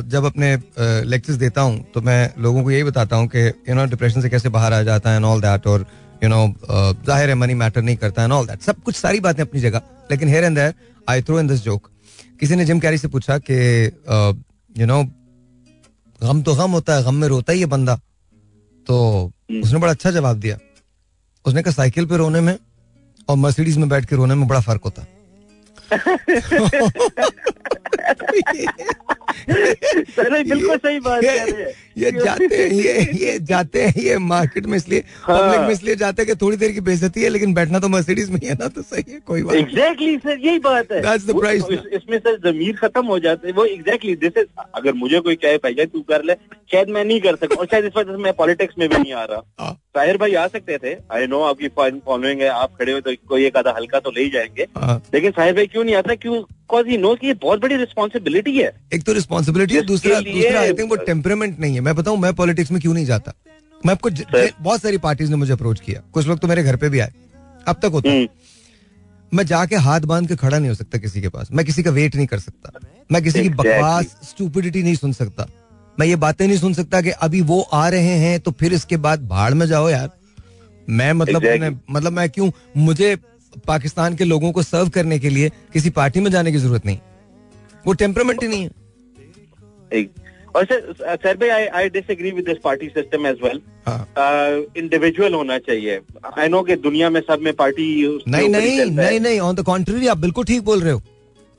जब अपने लेक्चर्स देता हूँ तो मैं लोगों को यही बताता हूँ कि यू नो डिप्रेशन से कैसे बाहर आ जाता है एंड ऑल दैट और यू नो ज़ाहिर है मनी मैटर नहीं करता है ऑल दैट सब कुछ सारी बातें अपनी जगह लेकिन here and there I throw in this joke किसी ने जिम कैरी से पूछा कि यू नो गम तो गम होता है गम में रोता ही है बंदा। तो उसने बड़ा अच्छा जवाब दिया। उसने कहा साइकिल पे रोने में और मर्सिडीज में बैठ के रोने में बड़ा फ़र्क होता। बिल्कुल सही बात ये, हैं। ये जाते हैं ये ये जाते हैं ये मार्केट में इसलिए हाँ। पब्लिक में इसलिए जाते हैं कि थोड़ी देर की बेइज्जती है लेकिन बैठना तो मर्सिडीज में ही है ना तो सही है कोई बात एग्जैक्टली सर यही बात है। That's the वो- price, इस, इसमें सर जमीर खत्म हो जाते हैं वो एग्जैक्टली दिस इज़ अगर मुझे कोई कहे भैया तू कर ले शायद मैं नहीं कर सकता और शायद इस वजह से मैं पॉलिटिक्स में भी नहीं आ रहा। साहिर भाई आ सकते थे आई नो आपकी फॉलोइंग है आप खड़े हो तो कोई एक आधा हल्का तो ले ही जाएँगे। हाँ। लेकिन साहिर भाई क्यों नहीं आता क्यों कॉज ही नो कि ये बहुत बड़ी रिस्पॉन्सिबिलिटी है। एक तो रिस्पॉन्सिबिलिटी है दूसरा दूसरा आई थिंक वो टेम्परामेंट नहीं है। मैं बताऊँ मैं पॉलिटिक्स में क्यों नहीं जाता? मैं आपको बहुत सारी पार्टीज़ ने मुझे अप्रोच किया। कुछ लोग तो मेरे घर पे भी आए। अब तक होता है। हम्म, मैं जाके हाथ बाँध के खड़ा नहीं हो सकता किसी के पास। मैं किसी का वेट नहीं कर सकता। मैं किसी की बकवास स्टूपिडिटी नहीं सुन सकता। मैं ये बातें नहीं सुन सकता कि अभी वो आ रहे हैं तो फिर इसके बाद भाड़ में जाओ यार। मैं मतलब Exactly. मतलब मैं क्यों? मुझे पाकिस्तान के लोगों को सर्व करने के लिए किसी पार्टी में जाने की ज़रूरत नहीं। वो टेम्परामेंट ही नहीं है। एक- और सर सर भाई I I disagree with this party system as well. Individual होना चाहिए। आई नो कि दुनिया में सब में पार्टी नहीं नहीं नहीं नहीं ऑन द कॉन्ट्री आप बिल्कुल ठीक बोल रहे हो।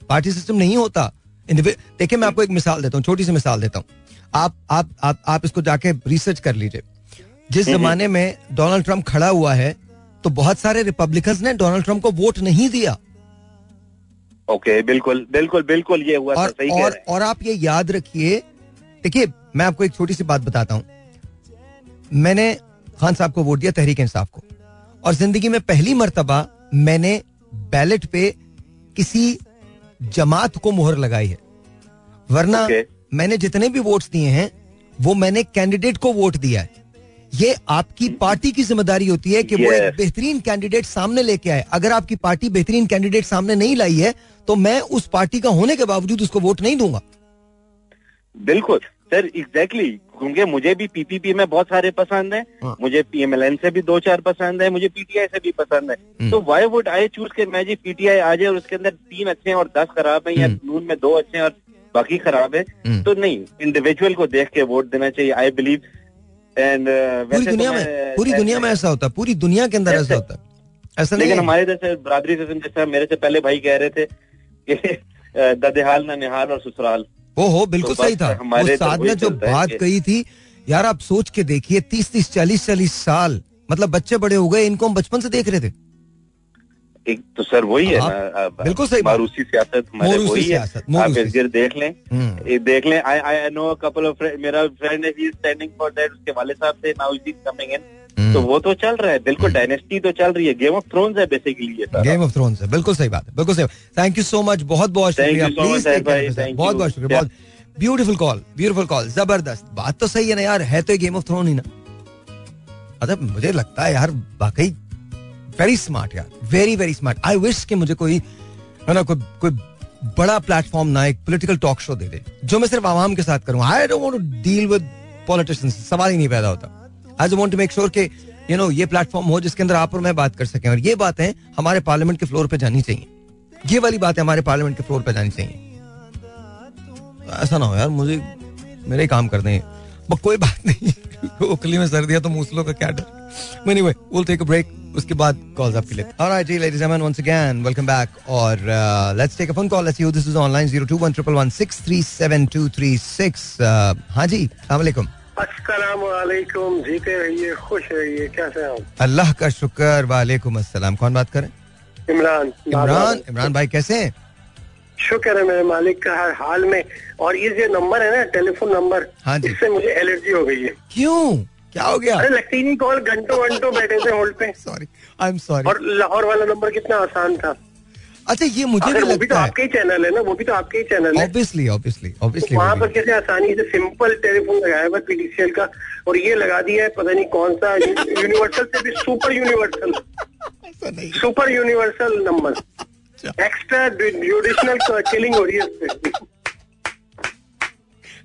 पार्टी सिस्टम नहीं होता। देखिए मैं आपको एक मिसाल देता हूँ छोटी सी मिसाल देता हूँ। आप आप आप आप इसको जाके रिसर्च कर लीजिए। जिस जमाने में डोनाल्ड ट्रंप खड़ा हुआ है तो बहुत सारे रिपब्लिकन्स ने डोनाल्ड ट्रंप को वोट नहीं दिया। ओके बिल्कुल बिल्कुल बिल्कुल ये हुआ और सही और और आप ये याद रखिए देखिए मैं आपको एक छोटी सी बात बताता हूँ। मैंने खान साहब को वोट दिया तहरीक इंसाफ को। और ज़िंदगी में पहली मरतबा मैंने बैलेट पे किसी जमात को मोहर लगाई है। वरना Okay. मैंने जितने भी वोट्स दिए हैं वो मैंने कैंडिडेट को वोट दिया है। ये आपकी पार्टी की ज़िम्मेदारी होती है कि वो एक बेहतरीन कैंडिडेट सामने लेके आए अगर आपकी पार्टी बेहतरीन कैंडिडेट सामने नहीं लाई है तो मैं उस पार्टी का होने के बावजूद उसको वोट नहीं दूँगा बिल्कुल सर एग्जैक्टली क्योंकि मुझे भी पीपीपी में बहुत सारे पसंद है हाँ। मुझे पीएमएलएन से भी दो चार पसंद है मुझे पीटीआई से भी पसंद है हम्म। तो वाई वुड आई चूज़ के मैं जी पीटीआई आ जाए और उसके अंदर तीन अच्छे हैं और दस खराब है या हम्म। नून में दो अच्छे हैं और बाकी खराब है हम्म। तो नहीं इंडिविजुअल को देख के वोट देना चाहिए आई बिलीव एंड पूरी दुनिया में पूरी दुनिया में ऐसा होता है पूरी दुनिया के अंदर ऐसा होता है। ऐसा नहीं लेकिन हमारे जैसे बरादरी सिस्टम जैसे मेरे से पहले भाई कह रहे थे कि ददेहाल ना निहाल और ससुराल। ओ हो बिल्कुल तो सही था। हमारे तो साथ ने जो बात कही थी यार आप सोच के देखिए तीस तीस चालीस चालीस साल मतलब बच्चे बड़े हो गए इनको हम बचपन से देख रहे थे। एक तो सर वही है हाँ, ना बिल्कुल सही मारूसी सियासत वही है। आप इर्द देख लें। हम्म। देख लें I I know couple of मेरा फ्रेंड है ही स्टैंडिंग फॉर दैट उसके वाले साहब से now is coming in hmm. तो वो तो चल रहा है बिल्कुल डायनेस्टी तो चल रही है। गेम ऑफ़ थ्रोन्स है बेसिकली ये गेम ऑफ़ थ्रोन्स है बिल्कुल सही बात है बिल्कुल सही थैंक यू सो मच बहुत बहुत शुक्रिया। प्लीज़ बहुत बहुत शुक्रिया बहुत ब्यूटीफुल कॉल ब्यूटीफुल कॉल ज़बरदस्त। बात तो सही है ना यार है तो गेम ऑफ़ थ्रोन ही ना। मतलब मुझे लगता है यार वाकई वेरी स्मार्ट यार very very smart I wish कि मुझे कोई, है ना, कोई कोई बड़ा प्लेटफॉर्म ना एक पॉलिटिकल टॉक शो दे दे, जो मैं सिर्फ़ आवाम के साथ करूँ। I don't want to deal with politicians सवाल ही नहीं पैदा होता। I want to make sure कि यू नो ये प्लेटफॉर्म हो जिसके अंदर आप और मैं बात कर सकें। और ये बातें हमारे पार्लियामेंट के फ्लोर पे जानी चाहिए। ये वाली बातें हमारे पार्लियामेंट के फ्लोर पे जानी चाहिए। ऐसा ना हो यार, मुझे, मेरे काम कर दें कोई बात नहीं। ओखली में सर्दियाँ तो मूसलों का क्या डर। Anyway will take a break उसके बाद कॉल्स आपके लिए। Alright ji ladies and once again welcome back और let's take a phone call let's see who this is online 02111637236 हाँ जी अस्सलाम वालेकुम। अस्सलाम वालेकुम जीते रहिए खुश रहिए कैसे हैं आप? अल्लाह का शुक्र वालेकुम अस्सलाम। कौन बात करें इमरान इमरान इमरान भाई कैसे हैं? शुक्र है मेरे मालिक का हर हाल में। और ये जो नंबर है ना टेलीफोन नंबर हाँ जी। इससे मुझे एलर्जी हो गई है। क्यों? क्या हो गया? अरे लगती नहीं कॉल घंटों घंटों बैठे थे होल्ड पे। सॉरी आई एम सॉरी और लाहौर वाला नंबर कितना आसान था। अच्छा ये मुझे भी वो भी तो लगता आपका ही चैनल है ना वो भी तो आपका ही चैनल है। ऑब्वियसली ऑब्वियसली ऑब्वियसली वहाँ पर कैसे आसानी से सिंपल टेलीफोन लगाया हुआ पीडीसीएल का और ये लगा दिया है पता नहीं कौन सा यूनिवर्सल से भी super universal super universal number. Extrajudicial killing हो रही है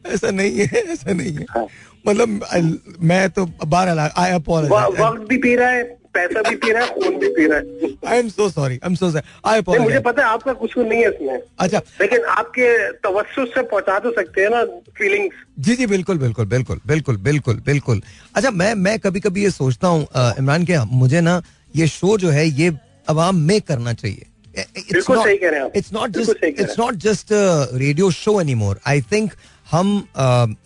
ऐसा नहीं है ऐसा नहीं है। हाँ। मतलब मैं तो बारह लाख आई अपोलोजाइज वक्त भी पी रहा है पैसा भी पी रहा है खून भी पी रहा है। I am so sorry I am so sorry I नहीं, मुझे पता है आपका कुछ नहीं है इसमें। अच्छा। लेकिन आपके तवस्सुस से पहुँचा तो सकते हैं ना फीलिंग्स जी जी बिल्कुल बिल्कुल बिल्कुल बिल्कुल बिल्कुल बिल्कुल। अच्छा मैं मैं कभी कभी ये सोचता हूँ इमरान के मुझे ना ये शो जो है ये अवाम में करना चाहिए। बिल्कुल सही कह रहे हैं आप। It's not just it's not just radio show anymore I think हम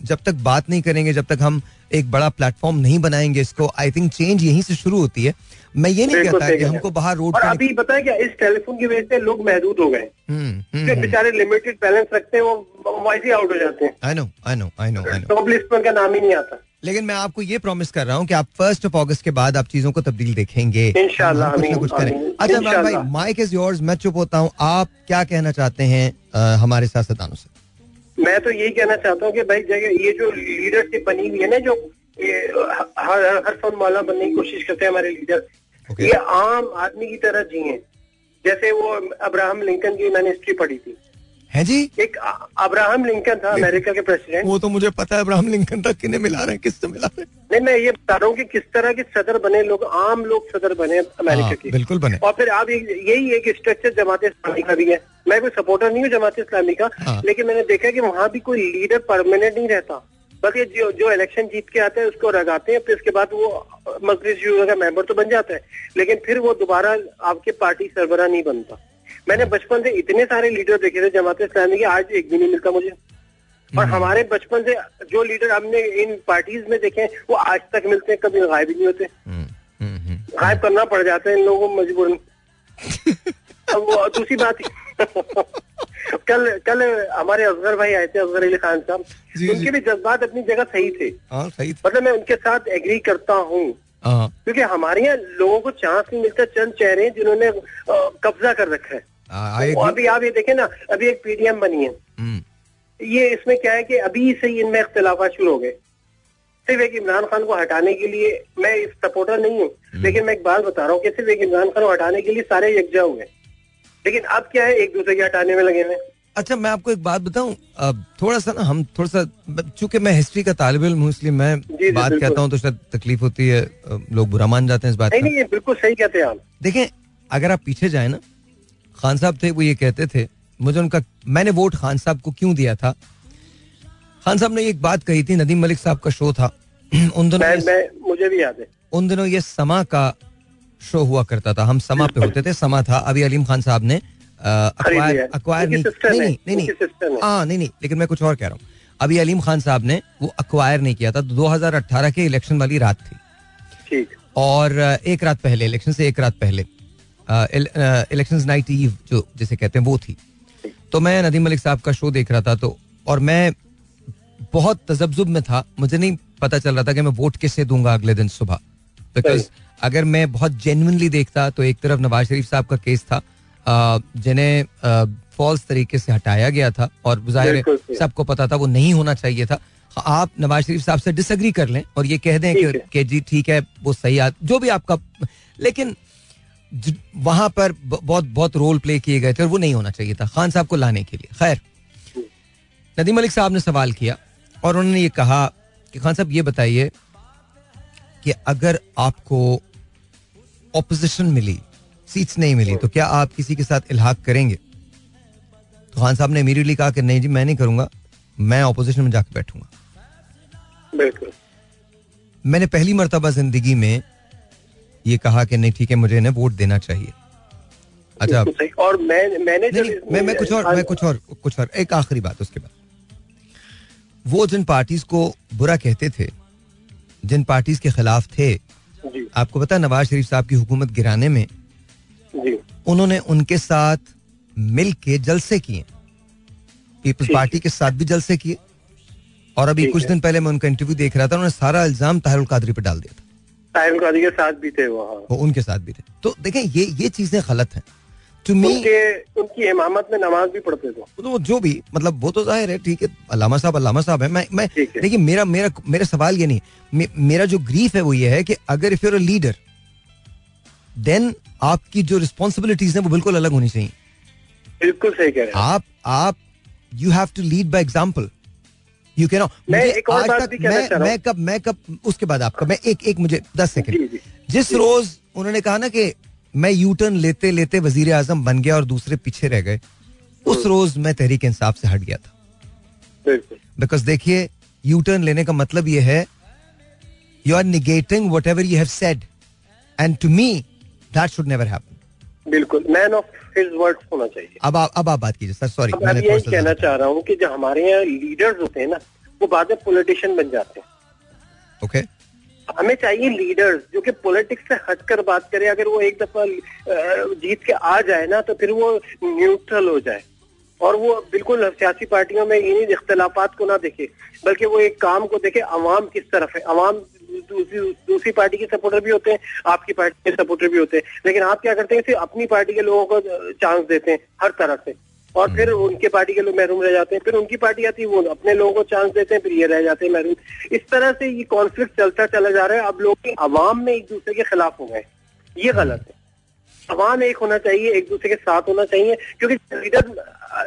जब तक बात नहीं करेंगे जब तक हम एक बड़ा प्लेटफॉर्म नहीं बनाएँगे इसको आई थिंक चेंज यहीं से शुरू होती है। मैं ये नहीं कहता कि हमको बाहर रोड और अभी पता है क्या इस टेलीफोन की वजह से लोग महदूद हो गए हम्म जो हम्म। बेचारे लिमिटेड बैलेंस रखते हैं वो वैसे आउट हो जाते हैं। I know I know I know I know top list उनका नाम ही नहीं आता। लेकिन मैं आपको ये प्रॉमिस कर रहा हूँ कि आप फ़र्स्ट ऑफ़ अगस्त के बाद आप चीज़ों को तब्दील देखेंगे। इंशाल्लाह, कुछ ना कुछ करें। अच्छा भाई माइक इज़ योर्स मैं चुप होता हूँ। आप क्या कहना चाहते हैं हमारे सियासतदानों से? मैं तो यही कहना चाहता हूँ कि भाई जगह ये जो लीडरशिप बनी हुई है ना जो ये हर हर हर फन मौला बनने की कोशिश करते हैं हमारे लीडर Okay. ये आम आदमी की तरह जिए। जैसे वो अब्राहम लिंकन की मैंने हिस्ट्री पढ़ी थी। हैं जी? एक अब्राहम लिंकन था अमेरिका के प्रेसिडेंट। वो तो मुझे पता है अब्राहम लिंकन तक किन्हें मिला रहे हैं किससे मिला रहे हैं। नहीं मैं ये बता रहा हूँ कि किस तरह के सदर बने लोग आम लोग सदर बने अमेरिका हाँ, के। बिल्कुल बने। और फिर आप यही एक स्ट्रक्चर जमात इस्लामी का भी है। मैं कोई सपोर्टर नहीं हूँ जमात इस्लामी का हाँ। लेकिन मैंने देखा कि वहाँ भी कोई लीडर परमानेंट नहीं रहता। बस ये जो जो इलेक्शन जीत के आते हैं उसको रगाते हैं फिर उसके बाद वो मजलिस का मेंबर तो बन जाता है। लेकिन फिर वो दोबारा आपके पार्टी सरबरा नहीं बनता। मैंने बचपन से इतने सारे लीडर देखे थे जमात इस्लामी के आज एक भी नहीं मिलता मुझे। और हमारे बचपन से जो लीडर हमने इन पार्टीज़ में देखे हैं, वो आज तक मिलते हैं कभी गायब ही नहीं होते। हम्म, हम्म, हम्म। गायब करना पड़ जाता है इन लोगों को मजबूरन। अब वो दूसरी बात कल कल हमारे असगर भाई आए थे असगर अली खान साहब। उनके भी जज्बात अपनी जगह सही थे। हाँ सही मतलब मैं उनके साथ एग्री करता हूँ। हाँ। क्योंकि हमारे यहाँ लोगों को चांस नहीं मिलता चंद चेहरे जिन्होंने कब्जा कर रखा है। और अभी आप ये देखें ना अभी एक पीडीएम बनी है। ये इसमें क्या है कि अभी से ही इनमें इख्तलाफा शुरू हो गए। सिर्फ़ एक इमरान खान को हटाने के लिए मैं इस सपोर्टर नहीं हूँ लेकिन मैं एक बात बता रहा हूँ कि सिर्फ़ एक इमरान खान को हटाने के लिए सारे यकजा हुए लेकिन अब क्या है एक दूसरे के हटाने में लगे हुए हैं। अच्छा मैं आपको एक बात बताऊँ अब थोड़ा सा ना हम थोड़ा सा चूँकि मैं हिस्ट्री का तालिब इल्म हूँ इसलिए मैं जी, बात। कहता हूँ तो शायद तकलीफ़ होती है लोग बुरा मान जाते हैं इस बात नहीं नहीं ये बिल्कुल सही कहते हैं आप। देखें अगर आप पीछे जाए ना खान साहब थे वो ये कहते थे मुझे उनका मैंने वोट खान साहब को क्यों दिया था? खान साहब ने एक बात कही थी नदीम मलिक साहब का शो था। उन दिनों मैं मैं मुझे भी याद है। उन दिनों ये समा का शो हुआ करता था हम समा पे होते थे समा था। अभी अलीम खान साहब ने अक्वायर नहीं नहीं नहीं नहीं हाँ। नहीं नहीं लेकिन मैं कुछ और कह रहा हूँ। अभी अलीम खान साहब ने वो अक्वायर नहीं किया था। 2018 के इलेक्शन वाली रात थी। ठीक। और एक रात पहले इलेक्शन से एक रात पहले। इलेक्शन नाइट ईव जो जिसे कहते हैं वो थी। तो मैं नदीम मलिक साहब का शो देख रहा था तो और मैं बहुत तजब्जुब में था। मुझे नहीं पता चल रहा था कि मैं वोट किससे दूँगा अगले दिन सुबह। बिकॉज़ अगर मैं बहुत जेन्युइनली देखता तो एक तरफ़ नवाज़ शरीफ साहब का केस था जिन्हें फॉल्स तरीके से हटाया गया था और ज़ाहिर सबको पता था वो नहीं होना चाहिए था। आप नवाज़ शरीफ साहब से डिसएग्री कर लें और ये कह दें कि। कि जी ठीक है वो सही आ, जो भी आपका लेकिन वहाँ पर बहुत बहुत रोल प्ले किए गए थे और वो नहीं होना चाहिए था। खान साहब को लाने के लिए। खैर नदीम मलिक साहब ने सवाल किया और उन्होंने ये कहा कि खान साहब ये बताइए कि अगर आपको ऑपोजिशन मिली सीट्स नहीं मिली तो क्या आप किसी के साथ इल्हाक करेंगे? तो खान साहब ने इमीडिएटली कहा कि नहीं जी मैं नहीं करूँगा। मैं ऑपोजिशन में जाकर बैठूँगा। मैंने पहली मरतबा ज़िंदगी में ये कहा कि नहीं ठीक है मुझे इन्हें वोट देना चाहिए। अच्छा। और मैं मैंने नहीं, मैं मैं कुछ और मैं कुछ और कुछ और एक आखिरी बात उसके बाद। वो जिन पार्टीज़ को बुरा कहते थे जिन पार्टीज़ के खिलाफ थे जी। आपको पता नवाज़ शरीफ साहब की हुकूमत गिराने में जी। उन्होंने उनके साथ मिल के जलसे किए। पीपल्स पार्टी के साथ भी जलसे किए। और अभी कुछ दिन पहले मैं उनका इंटरव्यू देख रहा था उन्होंने सारा इल्ज़ाम ताहिरुल कादरी पे डाल दिया था। ताहिर कादी के साथ भी थे वहाँ वो उनके साथ भी थे तो देखें ये ये चीज़ें गलत हैं। टू मी उनके उनकी इमामत में नमाज़ भी पढ़ते थे। तो जो भी मतलब वो तो ज़ाहिर है ठीक है अलामा साहब अलामा साहब है। मैं मैं देखिए मेरा मेरा मेरा सवाल ये नहीं मे, मेरा जो ग्रीफ है वो ये है कि अगर if you're a leader then आपकी जो रिस्पॉन्सिबिलिटीज हैं वो बिल्कुल अलग होनी चाहिए। बिल्कुल सही कह रहे हैं। आप आप you have to lead by example you can भी कहना मैं। मैं कब मैं कब उसके बाद आपका मैं एक एक मुझे दस सेकंड। जिस रोज उन्होंने कहा ना कि मैं यू टर्न लेते लेते वज़ीर आज़म बन गया और दूसरे पीछे रह गए उस हम्म। रोज मैं तहरीक इंसाफ से हट गया था। बिकॉज़ देखिए यू टर्न लेने का मतलब यह है you are negating whatever you have said and to me that should never happen बिल्कुल मैन ऑफ़ हिज वर्ड्स होना चाहिए। अब आप अब आप बात कीजिए सर सॉरी मैं यही कहना चाह रहा हूँ कि जो हमारे यहाँ लीडर्स होते हैं ना वो बाद में पॉलिटिशियन बन जाते हैं। Okay okay. हमें चाहिए लीडर्स जो कि पॉलिटिक्स से हटकर बात करें अगर वो एक दफ़ा जीत के आ जाए ना तो फिर वो न्यूट्रल हो जाए। और वो बिल्कुल सियासी पार्टियों में इन इख्तलाफात को ना देखे बल्कि वो एक काम को देखे अवाम किस तरफ़ है? अवाम दूसरी दूसरी पार्टी के सपोर्टर भी होते हैं आपकी पार्टी के सपोर्टर भी होते हैं। लेकिन आप क्या करते हैं सिर्फ़ अपनी पार्टी के लोगों को चांस देते हैं हर तरह से। और फिर उनके पार्टी के लोग महरूम रह जाते हैं फिर उनकी पार्टी आती है वो अपने लोगों को चांस देते हैं फिर ये रह जाते हैं महरूम। इस तरह से ये कॉन्फ्लिक्ट चलता चला जा रहा है। अब लोग अवाम में एक दूसरे के खिलाफ हो गए ये गलत है। अवाम एक होना चाहिए एक दूसरे के साथ होना चाहिए क्योंकि लीडर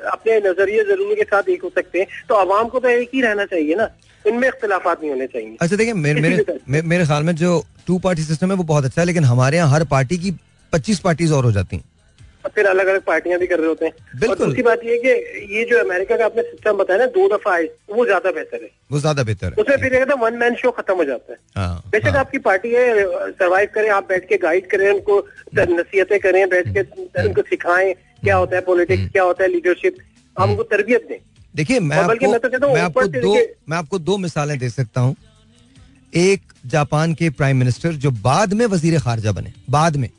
अपने नज़रिए ज़रूरी के साथ एक हो सकते हैं। तो अवाम को तो एक ही रहना चाहिए ना। इनमें इख्तलाफात नहीं होने चाहिए। अच्छा देखिए मेरे मेरे मेरे ख्याल में जो टू पार्टी सिस्टम है वो बहुत अच्छा है लेकिन हमारे यहाँ हर पार्टी की पच्चीस पार्टीज़ और हो जाती हैं। फिर अलग अलग पार्टियाँ भी कर रहे होते हैं। और बिल्कुल। दूसरी बात ये है कि ये जो अमेरिका का आपने सिस्टम बताया ना दो दफ़ा आए वो ज़्यादा बेहतर है। वो ज़्यादा बेहतर है। उसमें फिर एक वन मैन शो खत्म हो जाता है। हाँ, बेशक हाँ। आपकी पार्टी है सरवाइव करें आप बैठ के गाइड करें उनको नसीहतें करें बैठ के उनको सिखाएँ क्या होता है पॉलिटिक्स क्या होता है लीडरशिप आप उनको तरबियत दें। देखिए मैं आपको मैं तो मैं आपको दो मैं आपको दो मिसालें दे सकता हूँ। एक जापान के प्राइम मिनिस्टर जो बाद में वज़ीर खारजा बने बाद में।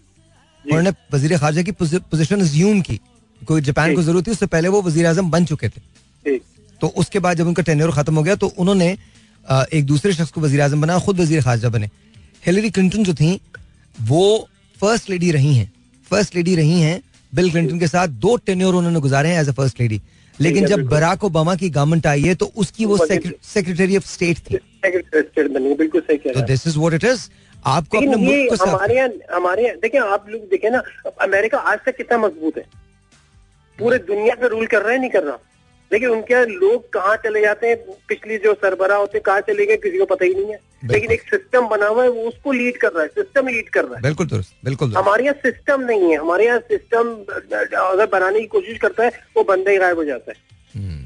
उन्होंने वज़ीर खारजा की पोजीशन ज्यूम की। कोई जापान को ज़रूरत थी उससे पहले वो वज़ीर आज़म बन चुके थे। तो उसके बाद जब उनका टेन्योर खत्म हो गया तो उन्होंने एक दूसरे शख्स को वज़ीर आज़म बनाया खुद वज़ीर खारजा बने। हिलरी क्लिंटन जो थी वो फ़र्स्ट लेडी रही हैं। फ़र्स्ट लेडी रही हैं बिल क्लिंटन के साथ दो टेन्योर उन्होंने गुजारे हैं एज अ फ़र्स्ट लेडी लेकिन जब बराक ओबामा की गवर्नमेंट आई है तो उसकी वो सेक्रेटरी ऑफ़ स्टेट थी। बिल्कुल सही कह this is what it is आपको अपने मुल्क को हमारे यहाँ हमारे यहाँ देखिए आप लोग देखे ना अमेरिका आज तक कितना मज़बूत है। पूरे दुनिया पे रूल कर रहा है नहीं कर रहा। लेकिन उनके यहाँ लोग कहाँ चले जाते हैं? पिछली जो सरबरा होते हैं कहाँ चले गए? किसी को पता ही नहीं है। लेकिन एक सिस्टम बना हुआ है वो उसको लीड कर रहा है सिस्टम लीड कर रहा है। बिल्कुल दुरुस्त बिल्कुल दुरुस्त। हमारे यहाँ सिस्टम नहीं है। हमारे यहाँ सिस्टम अगर बनाने की कोशिश करता है वो बंदा ही गायब हो जाता है। हम्म,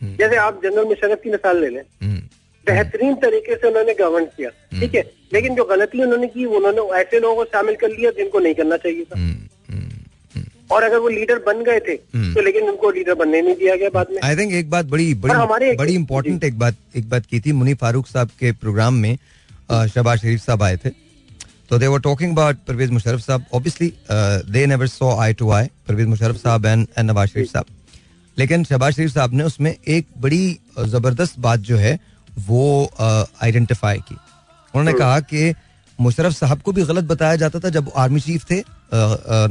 हम्म, जैसे आप जनरल मुशर्रफ की मिसाल ले लें। हम्म, बेहतरीन तरीके से उन्होंने गवर्न किया ठीक है? लेकिन जो गलती उन्होंने की उन्होंने ऐसे लोगों को शामिल कर लिया जिनको नहीं करना चाहिए था। और अगर वो लीडर बन गए थे हम्म। तो लेकिन उनको लीडर बनने नहीं दिया गया बाद में। आई थिंक एक बात बड़ी और हमारे बड़ी बड़ी इंपॉर्टेंट एक बात एक बात की थी। मुनी फारूक साहब के प्रोग्राम में शहबाज शरीफ साहब आए थे। तो they were talking about Pervez Musharraf साहब। Obviously they never saw eye to eye Pervez Musharraf साहब एंड एंड नवाज़ शरीफ साहब। लेकिन शहबाज शरीफ साहब ने उसमें एक बड़ी ज़बरदस्त बात जो है वो आइडेंटिफाई की। उन्होंने कहा कि मुशर्रफ साहब को भी गलत बताया जाता था जब आर्मी चीफ थे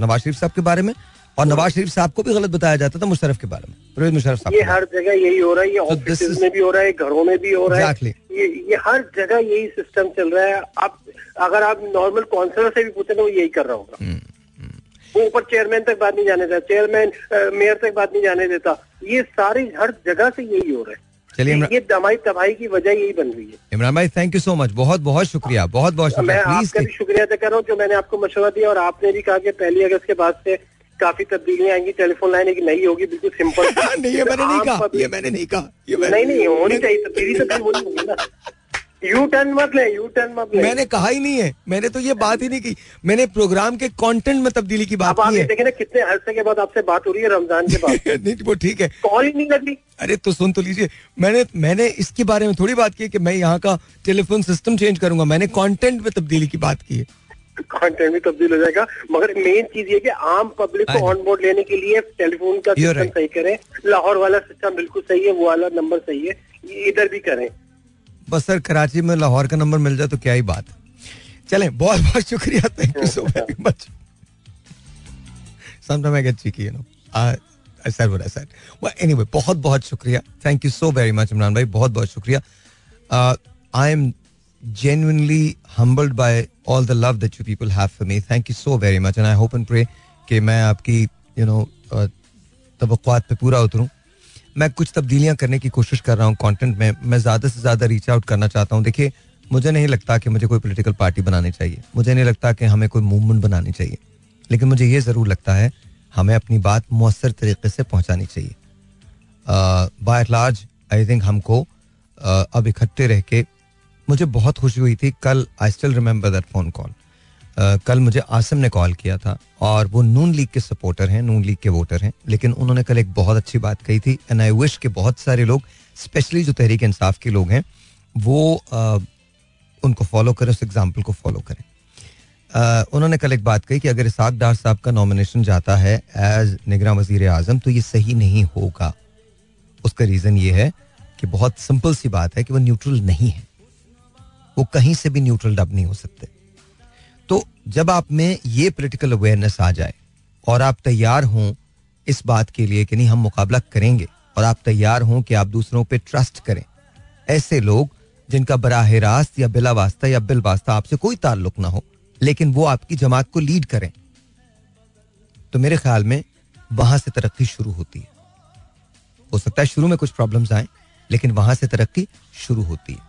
नवाज़ शरीफ साहब के बारे में और नवाज़ शरीफ साहब को भी गलत बताया जाता था मुशर्रफ के बारे में। परवेज मुशर्रफ साहब ये। हर जगह यही हो रहा है ये So ऑफ़िस is- में भी हो रहा है घरों में भी हो रहा Exactly. है ये ये हर जगह यही सिस्टम चल रहा है। आप अगर आप नॉर्मल काउंसलर से भी पूछे तो वो यही कर रहा होगा। हम्म, हम्म, वो ऊपर चेयरमैन तक बात नहीं जाने देता चेयरमैन मेयर तक बात नहीं जाने देता। ये सारी हर जगह से यही हो रहा है। चलिए ये दमाई तबाही की वजह यही बन रही है। इमरान भाई थैंक यू सो मच बहुत बहुत शुक्रिया। बहुत बहुत शुक्रिया। मैं आपका भी शुक्रिया अदा कर रहा हूँ जो मैंने आपको मशवरा दिया और आपने भी कहा कि पहली अगस्त के बाद से काफ़ी तब्दीलियाँ आएँगी टेलीफोन लाइन एक नई होगी बिल्कुल सिंपल नहीं ये मैंने नहीं कहा। ये मैंने नहीं कहा। नहीं नहीं होनी चाहिए तब्दीली तो होनी होगी ना। यू टर्न मत ले यू टर्न मत ले। मैंने कहा ही नहीं है। मैंने तो ये बात ही नहीं की। मैंने प्रोग्राम के कंटेंट में तब्दीली की बात की है। देखें ना कितने अरसे के बाद आपसे बात हो रही है रमज़ान के बाद। नहीं वो ठीक है। कॉल ही नहीं लग रही अरे तो सुन तो लीजिए। मैंने मैंने इसके बारे में थोड़ी बात की कि मैं यहाँ का टेलीफोन सिस्टम चेंज करूँगा। मैंने कंटेंट में तब्दीली की बात की है। कंटेंट भी तब्दील हो जाएगा। मगर मेन चीज़ ये कि आम पब्लिक को ऑन बोर्ड लेने के लिए टेलीफोन का सिस्टम सही करें। लाहौर वाला सिस्टम बिल्कुल सही है वो वाला नंबर सही है। इधर भी करें। बस सर कराची में लाहौर का नंबर मिल जाए तो क्या ही बात। चले बहुत बहुत शुक्रिया thank you so very much sometime I you know I said what I said well बहुत बहुत शुक्रिया। Thank you so very much Imran भाई बहुत बहुत शुक्रिया। I am genuinely humbled by all the love that you people have for me thank you so very much and I hope and pray कि मैं आपकी know uh, तवक्कुआत पे पूरा उतरूं। मैं कुछ तब्दीलियाँ करने की कोशिश कर रहा हूँ कंटेंट में। मैं ज़्यादा से ज़्यादा रीच आउट करना चाहता हूँ। देखिए, मुझे नहीं लगता कि मुझे कोई पॉलिटिकल पार्टी बनानी चाहिए। मुझे नहीं लगता कि हमें कोई मूवमेंट बनानी चाहिए। लेकिन मुझे ये ज़रूर लगता है, हमें अपनी बात मौसर तरीके से पहुँचानी चाहिए। बाय लार्ज आई थिंक हमको अब इकट्ठे रह के मुझे बहुत खुशी हुई थी। कल I still remember that phone call कल मुझे आसिम ने कॉल किया था और वो नून लीग के सपोर्टर हैं नून लीग के वोटर हैं लेकिन उन्होंने कल एक बहुत अच्छी बात कही थी एंड आई विश के बहुत सारे लोग स्पेशली जो तहरीक इंसाफ के लोग हैं वो uh, उनको फॉलो करें उस एग्ज़ाम्पल को फॉलो करें। Uh, उन्होंने कल एक बात कही कि अगर इसाक डार साहब का नॉमिनेशन जाता है एज निगरान वज़ीर आज़म तो ये सही नहीं होगा। उसका रीजन ये है कि बहुत सिंपल सी बात है कि वो न्यूट्रल नहीं है। वो कहीं से भी न्यूट्रल डब नहीं हो सकते। तो जब आप में ये पोलिटिकल अवेयरनेस आ जाए और आप तैयार हों इस बात के लिए कि नहीं, हम मुकाबला करेंगे और आप तैयार हों कि आप दूसरों पे ट्रस्ट करें। ऐसे लोग जिनका बराह रास्त या बिला वास्ता या बिल वास्ता आपसे कोई ताल्लुक ना हो, लेकिन वो आपकी जमात को लीड करें। तो मेरे ख्याल में वहाँ से तरक्की शुरू होती है। हो सकता है शुरू में कुछ प्रॉब्लम्स आए, लेकिन वहाँ से तरक्की शुरू होती है।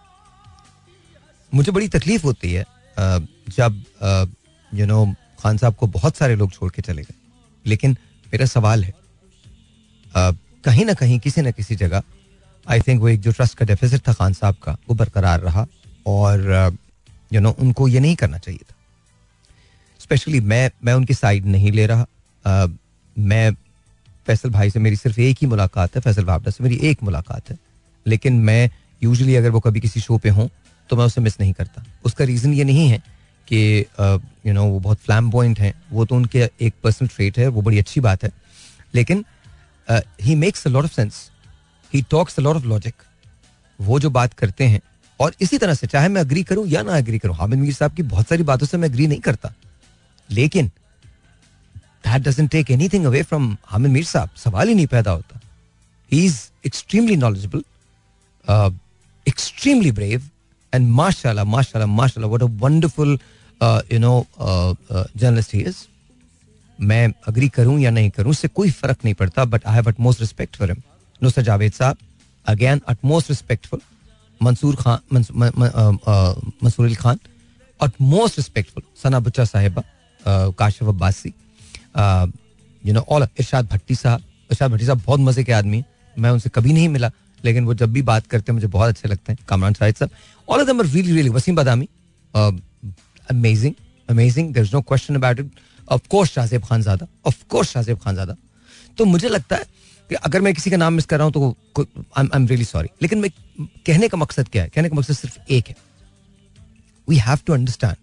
मुझे बड़ी तकलीफ़ होती है जब यू नो खान साहब को बहुत सारे लोग छोड़ के चले गए। लेकिन मेरा सवाल है कहीं ना कहीं, किसी न किसी जगह आई थिंक वो एक जो ट्रस्ट का डेफिसिट था खान साहब का, वो बरकरार रहा और यू नो उनको ये नहीं करना चाहिए था। स्पेशली मैं मैं उनकी साइड नहीं ले रहा। मैं फैसल भाई से, मेरी सिर्फ़ एक ही मुलाकात है, फैसल वापडा से मेरी एक मुलाकात है। लेकिन मैं यूजली अगर वो कभी किसी शो पे हों तो मैं उसे मिस नहीं करता। उसका रीज़न ये नहीं है कि यू नो वो बहुत फ्लैम पॉइंट हैं, वो तो उनके एक पर्सनल ट्रेट है, वो बड़ी अच्छी बात है। लेकिन he makes a lot of sense he talks a lot of logic वो जो बात करते हैं, और इसी तरह से, चाहे मैं अग्री करूँ या ना अग्री करूँ, हामिद मीर साहब की बहुत सारी बातों से मैं अग्री नहीं करता। लेकिन that doesn't take anything away from Hamid Mir साहब, सवाल ही नहीं पैदा होता। He is extremely knowledgeable extremely brave and माशाल्लाह माशाल्लाह माशाल्लाह what a wonderful you know journalist he is मैं अग्री करूँ या नहीं करूँ, उससे कोई फ़र्क नहीं पड़ता but I have utmost respect for him Nusrat Javed साहब again utmost respectful Mansoor Khan Mansoor Ali Khan utmost respectful Sana Bucha साहिबा Kashif Abbasi you know all Irshad Bhatti साहब, इरशाद भट्टी साहब बहुत मज़े के आदमी मैं उनसे कभी नहीं मिला। लेकिन वो जब भी बात करते हैं मुझे बहुत अच्छे लगते हैं कामरान शाहिद साहब all of them are really really Waseem Badami amazing amazing there is no question about it of course Shahzeb Khan ज़्यादा ऑफ़ कोर्स शाहजेब खान ज़्यादा। तो मुझे लगता है कि अगर मैं किसी का नाम मिस कर रहा हूँ तो आई एम रियली सॉरी लेकिन मैं कहने का मकसद क्या है? कहने का मकसद सिर्फ़ एक है। We have to understand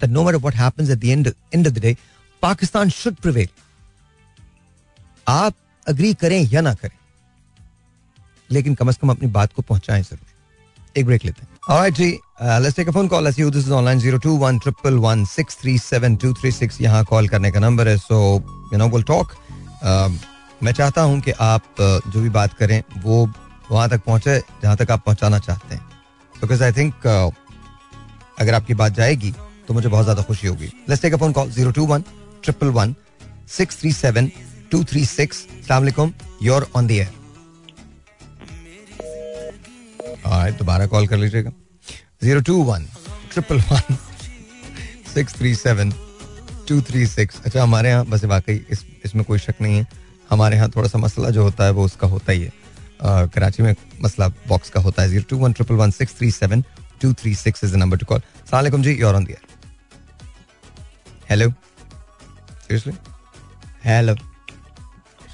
that no matter what happens at the end end of the day, Pakistan should prevail. आप अग्री करें या ना करें लेकिन कम अज कम अपनी बात को पहुंचाएँ ज़रूर। एक ब्रेक लेते हैं। जी let's take phone call you this is online 02111637236 यहाँ कॉल करने का है टॉक मैं चाहता हूँ कि आप uh, जो भी बात करें वो वहाँ तक पहुँचे जहाँ तक आप पहुंचाना चाहते हैं। बिकॉज़ आई थिंक अगर आपकी बात जाएगी तो मुझे बहुत ज़्यादा खुशी होगी। Let's take a phone call 021 triple one six three seven two three six सलामकुम योर ऑन द एयर दोबारा कॉल कर लीजिएगा। Zero two one triple one six three seven two three six अच्छा हमारे यहाँ बस वाकई इस इसमें कोई शक नहीं है। हमारे यहाँ थोड़ा सा मसला जो होता है वो उसका होता ही है। आ, कराची में मसला बॉक्स का होता है। Zero two one triple one six three seven two three six is number to call सलाम जी you're on the air hello seriously hello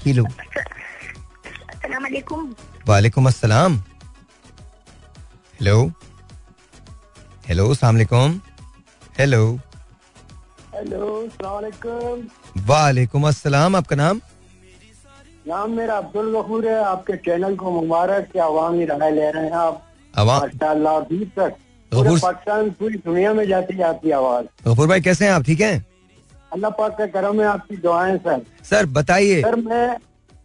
hello वालेकुम अस्सलाम हेलो हेलो अस्सलाम वालेकुम हेलो हेलो सलामकुम वालेकुम अस्सलाम आपका नाम? नाम मेरा अब्दुल गफूर है। आपके चैनल को मुबारक कि अवामी राय ले रहे हैं आप। माशाल्लाह तक पूरे पाकिस्तान पूरी दुनिया में जाती है आपकी आवाज़। गफूर भाई कैसे हैं आप? ठीक हैं? अल्लाह पाक का करम है आपकी दुआएँ सर। सर बताइए। सर मैं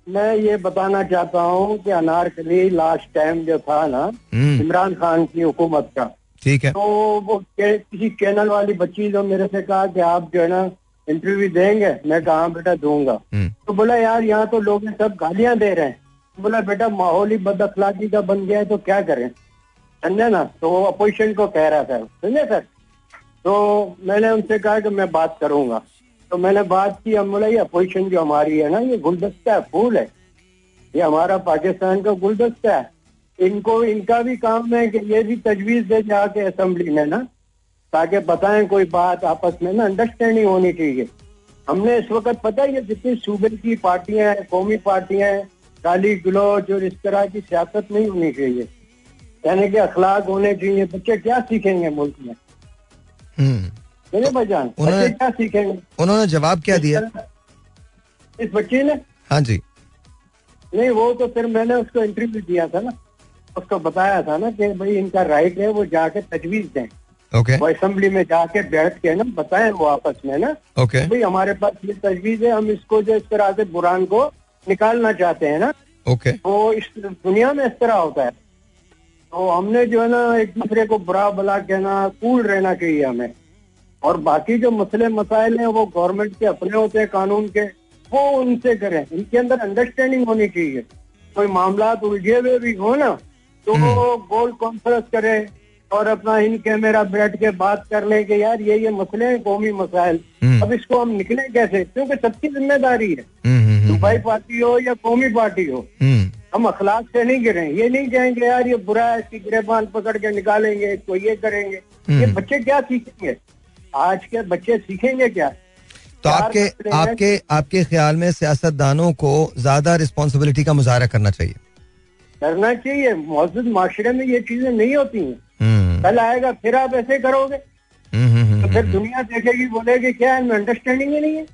मैं ये बताना चाहता हूँ कि अनारकली लास्ट टाइम जो था ना हम्म, इमरान खान की हुकूमत का। ठीक है। तो वो के, किसी चैनल वाली बच्ची जो मेरे से कहा कि आप जो है ना इंटरव्यू देंगे मैं कहा बेटा दूँगा। हम्म, तो बोला यार यहाँ तो लोग सब गालियाँ दे रहे हैं। तो बोला बेटा माहौल ही बद अखलाकी का बन गया है तो क्या करें? समझे ना? तो वो अपोजिशन को कह रहा था। समझे सर? तो मैंने उनसे कहा कि मैं बात करूँगा। तो मैंने बात की हम बोला ये अपोजिशन जो हमारी है ना ये गुलदस्ता है फूल है। ये हमारा पाकिस्तान का गुलदस्ता है। इनको इनका भी काम है कि ये भी तजवीज दे जाके असेंबली में ना ताकि बताएँ कोई बात आपस में ना अंडरस्टैंडिंग होनी चाहिए। हमने इस वक्त पता है ये जितनी सूबे की पार्टियाँ हैं कौमी पार्टियाँ हैं गाली गलोच और इस तरह की सियासत नहीं होनी चाहिए। यानी कि अखलाक होने चाहिए बच्चे क्या सीखेंगे मुल्क में? हम्म, मेरे भाईजान उन्होंने- क्या सीखेंगे उन्होंने जवाब क्या दिया? इस बच्चे ने? हाँ जी। नहीं वो तो फिर मैंने उसको इंटरव्यू दिया था ना। उसको बताया था ना कि भाई इनका राइट है वो जाके तजवीज दें। ओके वो असेंबली में जाके बैठ के ना बताएँ वो आपस में ना। Okay okay. भाई हमारे पास ये तजवीज है हम इसको जो इस तरह से बुरान को निकालना चाहते हैं ना। Okay okay. तो इस दुनिया में इस तरह होता है। तो हमने जो है ना एक दूसरे को बुरा भला कहना कूल रहना चाहिए हमें। और बाकी जो मसले मसाइल हैं वो गवर्नमेंट के अपने होते हैं कानून के वो उनसे करें। इनके अंदर अंडरस्टैंडिंग होनी चाहिए। कोई मामला उलझे हुए भी हो ना तो वो गोल कॉन्फ्रेंस करें और अपना इन कैमरा बैठ के बात कर लें कि यार ये ये मसले हैं कौमी मसाइल। हम्म। अब इसको हम निकले कैसे? क्योंकि सबकी ज़िम्मेदारी है। हम्म, हम्म, हम्म, दुबई पार्टी हो या कौमी पार्टी हो हम्म, हम अखलाक से नहीं गिरे। ये नहीं कहेंगे यार ये बुरा है इसकी गिरेबान पकड़ के निकालेंगे इसको ये करेंगे। ये हम्म। बच्चे क्या सीखेंगे? आज के बच्चे सीखेंगे क्या? तो आपके आपके आपके ख्याल में सियासतदानों को ज़्यादा रिस्पॉन्सिबिलिटी का मुजाहरा करना चाहिए? करना चाहिए। मौजूद माशरे में ये चीज़ें नहीं होती हैं। हम्म, कल आएगा फिर आप ऐसे करोगे। हम्म, हम्म, तो फिर दुनिया देखेगी बोलेगी क्या इनमें अंडरस्टैंडिंग ही नहीं है?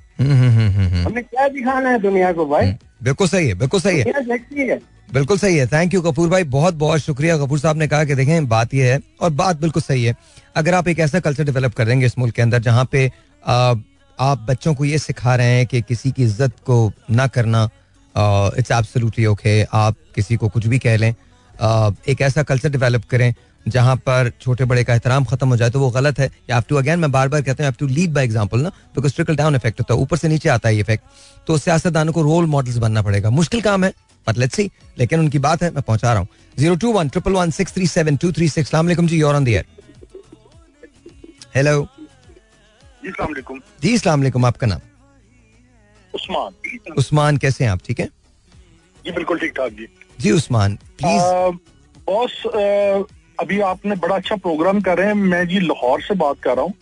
हमें क्या दिखाना है दुनिया को भाई? बिल्कुल सही है बिल्कुल सही है। बिल्कुल सही है। थैंक यू कपूर भाई। बहुत बहुत शुक्रिया। कपूर साहब ने कहा कि देखें बात यह है और बात बिल्कुल सही है। अगर आप एक ऐसा कल्चर डेवलप कर देंगे इस मुल्क के अंदर जहाँ पे आप बच्चों को ये सिखा रहे हैं कि किसी की इज़्ज़त को ना करना इट्स एब्सोल्युटली ओके आप किसी को कुछ भी कह लें एक ऐसा कल्चर डेवलप करें जहाँ पर छोटे बड़े का एहतराम खत्म हो जाए तो वो गलत है। या टू अगेन मैं बार बार कहता हूँ टू लीड बाय एग्जांपल ना? बिकॉज़ ट्रिकल डाउन इफ़ेक्ट होता है। ऊपर से नीचे आता है ये इफ़ेक्ट तो सियासतदानों को रोल मॉडल्स बनना पड़ेगा। मुश्किल काम है बट लेट्स सी लेकिन उनकी बात है मैं पहुँचा रहा हूँ। Zero two one triple one six three seven two three six सलाम जी you're on the air hello जी सलामकुम जी वालेकुम आपका नाम? उस्मान। उस्मान कैसे हैं आप? ठीक है? जी बिल्कुल ठीक ठाक जी। जी उस्मान प्लीज़ बॉस अभी आपने बड़ा अच्छा प्रोग्राम कर रहे हैं। मैं जी लाहौर से बात कर रहा हूँ।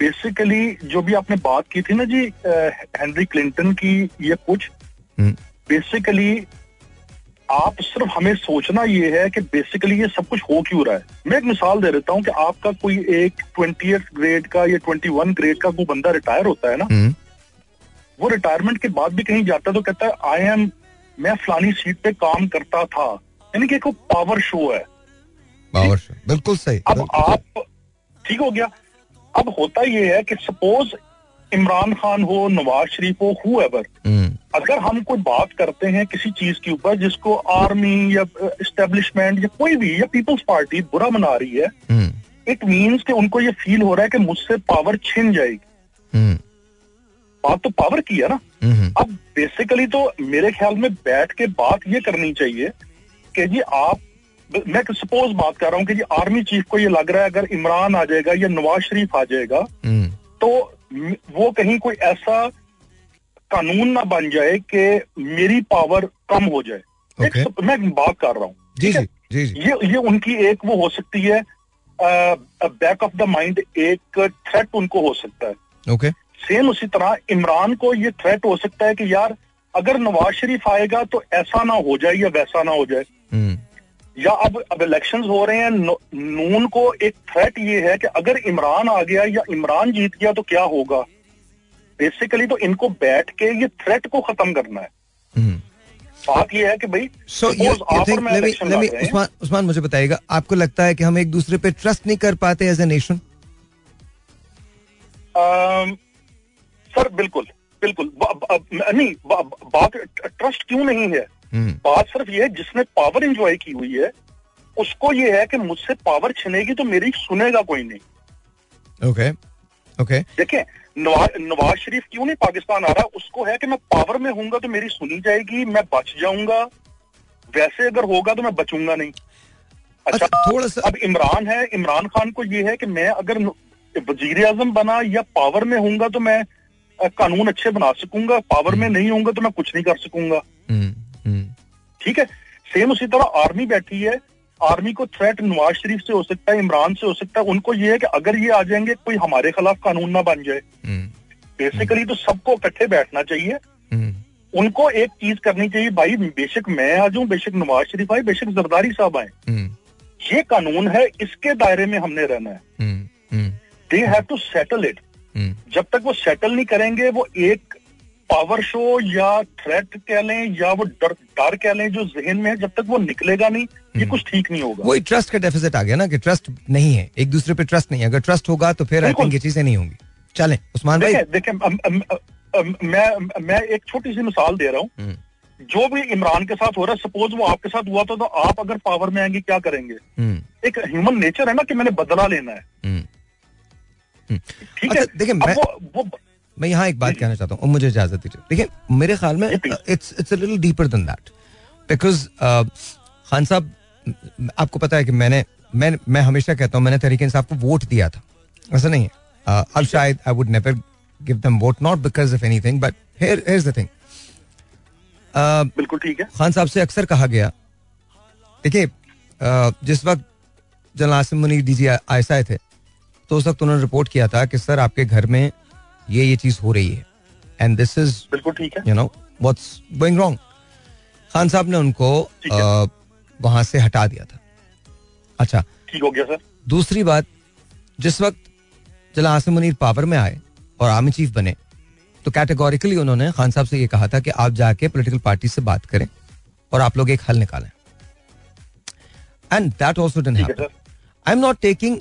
बेसिकली जो भी आपने बात की थी ना जी हेनरी क्लिंटन की ये कुछ हम्म। बेसिकली आप सिर्फ़ हमें सोचना ये है कि बेसिकली ये सब कुछ हो क्यों रहा है। मैं एक मिसाल दे देता हूँ कि आपका कोई एक ट्वेंटी ग्रेड का या ट्वेंटी वन ग्रेड का कोई बंदा रिटायर होता है ना हम्म, वो रिटायरमेंट के बाद भी कहीं जाता है तो कहता है आई एम मैं फलानी सीट पे काम करता था। यानी कि एक पावर शो है। पावर बिल्कुल सही अब आप ठीक हो गया। अब होता ये है कि सपोज़ इमरान खान हो नवाज़ शरीफ हो हु हम्म, अगर हम कोई बात करते हैं किसी चीज़ के ऊपर जिसको आर्मी या इस्टेब्लिशमेंट या कोई भी या पीपल्स पार्टी बुरा मना रही है हम्म, इट मीन्स कि उनको ये फील हो रहा है कि मुझसे पावर छिन जाएगी। हम्म, बात तो पावर की है ना। हम्म, अब बेसिकली तो मेरे ख्याल में बैठ के बात ये करनी चाहिए कि जी आप मैं सपोज़ बात कर रहा हूँ कि जी आर्मी चीफ को ये लग रहा है अगर इमरान आ जाएगा या नवाज़ शरीफ आ जाएगा हम्म, तो वो कहीं कोई ऐसा कानून ना बन जाए कि मेरी पावर कम हो जाए। एक Okay. सप- मैं बात कर रहा हूँ जी जी जी जी। ये ये उनकी एक वो हो सकती है बैक ऑफ़ द माइंड एक थ्रेट उनको हो सकता है। ओके सेम उसी तरह इमरान को ये थ्रेट हो सकता है कि यार अगर नवाज़ शरीफ आएगा तो ऐसा ना हो जाए या वैसा ना हो जाए। हम्म, या अब अब इलेक्शंस हो रहे हैं नो- नून को एक थ्रेट ये है कि अगर इमरान आ गया या इमरान जीत गया तो क्या होगा? बेसिकली तो इनको बैठ के ये थ्रेट को खत्म करना है। हम्म। बात ये है कि भाई हैं। उस्मान उस्मान मुझे बताइएगा आपको लगता है कि हम एक दूसरे पे ट्रस्ट नहीं कर पाते एज ए नेशन सर बिल्कुल बिल्कुल। नहीं बात ट्रस्ट क्यों नहीं है? बात सिर्फ़ ये है जिसने पावर एंजॉय की हुई है उसको ये है कि मुझसे पावर छिनेगी तो मेरी सुनेगा कोई नहीं। ओके ओके देखें नवाज़ शरीफ क्यों नहीं पाकिस्तान आ रहा? उसको है कि मैं पावर में हूँगा तो मेरी सुनी जाएगी मैं बच जाऊँगा। वैसे अगर होगा तो मैं बचूँगा नहीं। अच्छा अच्छा, थोड़ा सा- अब इमरान है इमरान खान को ये है कि मैं अगर वज़ीर आज़म बना या पावर में हूँगा तो मैं कानून अच्छे बना सकूँगा पावर में नहीं होऊँगा तो मैं कुछ नहीं कर सकूँगा। हम्म, हम्म, ठीक है? सेम उसी तरह आर्मी बैठी है। आर्मी को थ्रेट नवाज़ शरीफ से हो सकता है इमरान से हो सकता है। उनको ये है कि अगर ये आ जाएँगे कोई हमारे खिलाफ कानून ना बन जाए। हम्म, बेसिकली तो सबको इकट्ठे बैठना चाहिए। हम्म, उनको एक चीज़ करनी चाहिए भाई बेशक मैं आ जाऊँ बेशक नवाज़ शरीफ आए बेशक जरदारी साहब आए। हम्म, ये कानून है इसके दायरे में हमने रहना है। Hmm, hmm, they have to settle it hmm, जब तक वो सेटल नहीं करेंगे वो एक पावर शो या थ्रेट कह लें या वो डर डर कह लें जो जहन में है जब तक वो निकलेगा नहीं ये कुछ ठीक नहीं होगा। वही ट्रस्ट का डेफिसिट आ गया ना कि ट्रस्ट नहीं है एक दूसरे पे ट्रस्ट नहीं है। अगर ट्रस्ट होगा तो फिर आई थिंक ये चीज़ें नहीं होंगी। चलें उस्मान भाई। देखें मैं मैं एक छोटी सी मिसाल दे रहा हूँ। हम्म, जो भी इमरान के साथ हो रहा है सपोज़ वो आपके साथ हुआ था तो आप अगर पावर में आएँगे क्या करेंगे? हम्म, एक ह्यूमन नेचर है ना कि मैंने बदला लेना है। हम्म। ठीक अच्छा, है? देखिए, अब मैं- यहाँ एक बात कहना चाहता हूँ और मुझे इजाज़त दीजिए। देखिए मेरे ख्याल में जी, it's it's little deeper than that because Khan साहब आपको पता है कि मैंने मैं मैं हमेशा कहता हूँ मैंने तरीके इंसाफ को वोट दिया था। ऐसा नहीं है। Uh, अब शायद I would never give them vote not because of anything but here here's the thing बिल्कुल ठीक है। खान साहब से अक्सर कहा गया देखिए अ, जिस वक्त जनरल आसिम मुनीर डीजी आयसा आए थे तो उस वक्त उन्होंने रिपोर्ट किया था कि सर आपके घर में ये ये चीज़ हो रही है। एंड दिस इज़ बिल्कुल ठीक है। You know what's going wrong Khan साहब ने उनको वहाँ से हटा दिया था। अच्छा। ठीक हो गया सर। दूसरी बात जिस वक्त जनरल आसिम मुनीर पावर में आए और आर्मी चीफ बने तो कैटेगोरिकली उन्होंने खान साहब से ये कहा था कि आप जाके पॉलिटिकल पार्टी से बात करें और आप लोग एक हल निकालें। And that also done I am not taking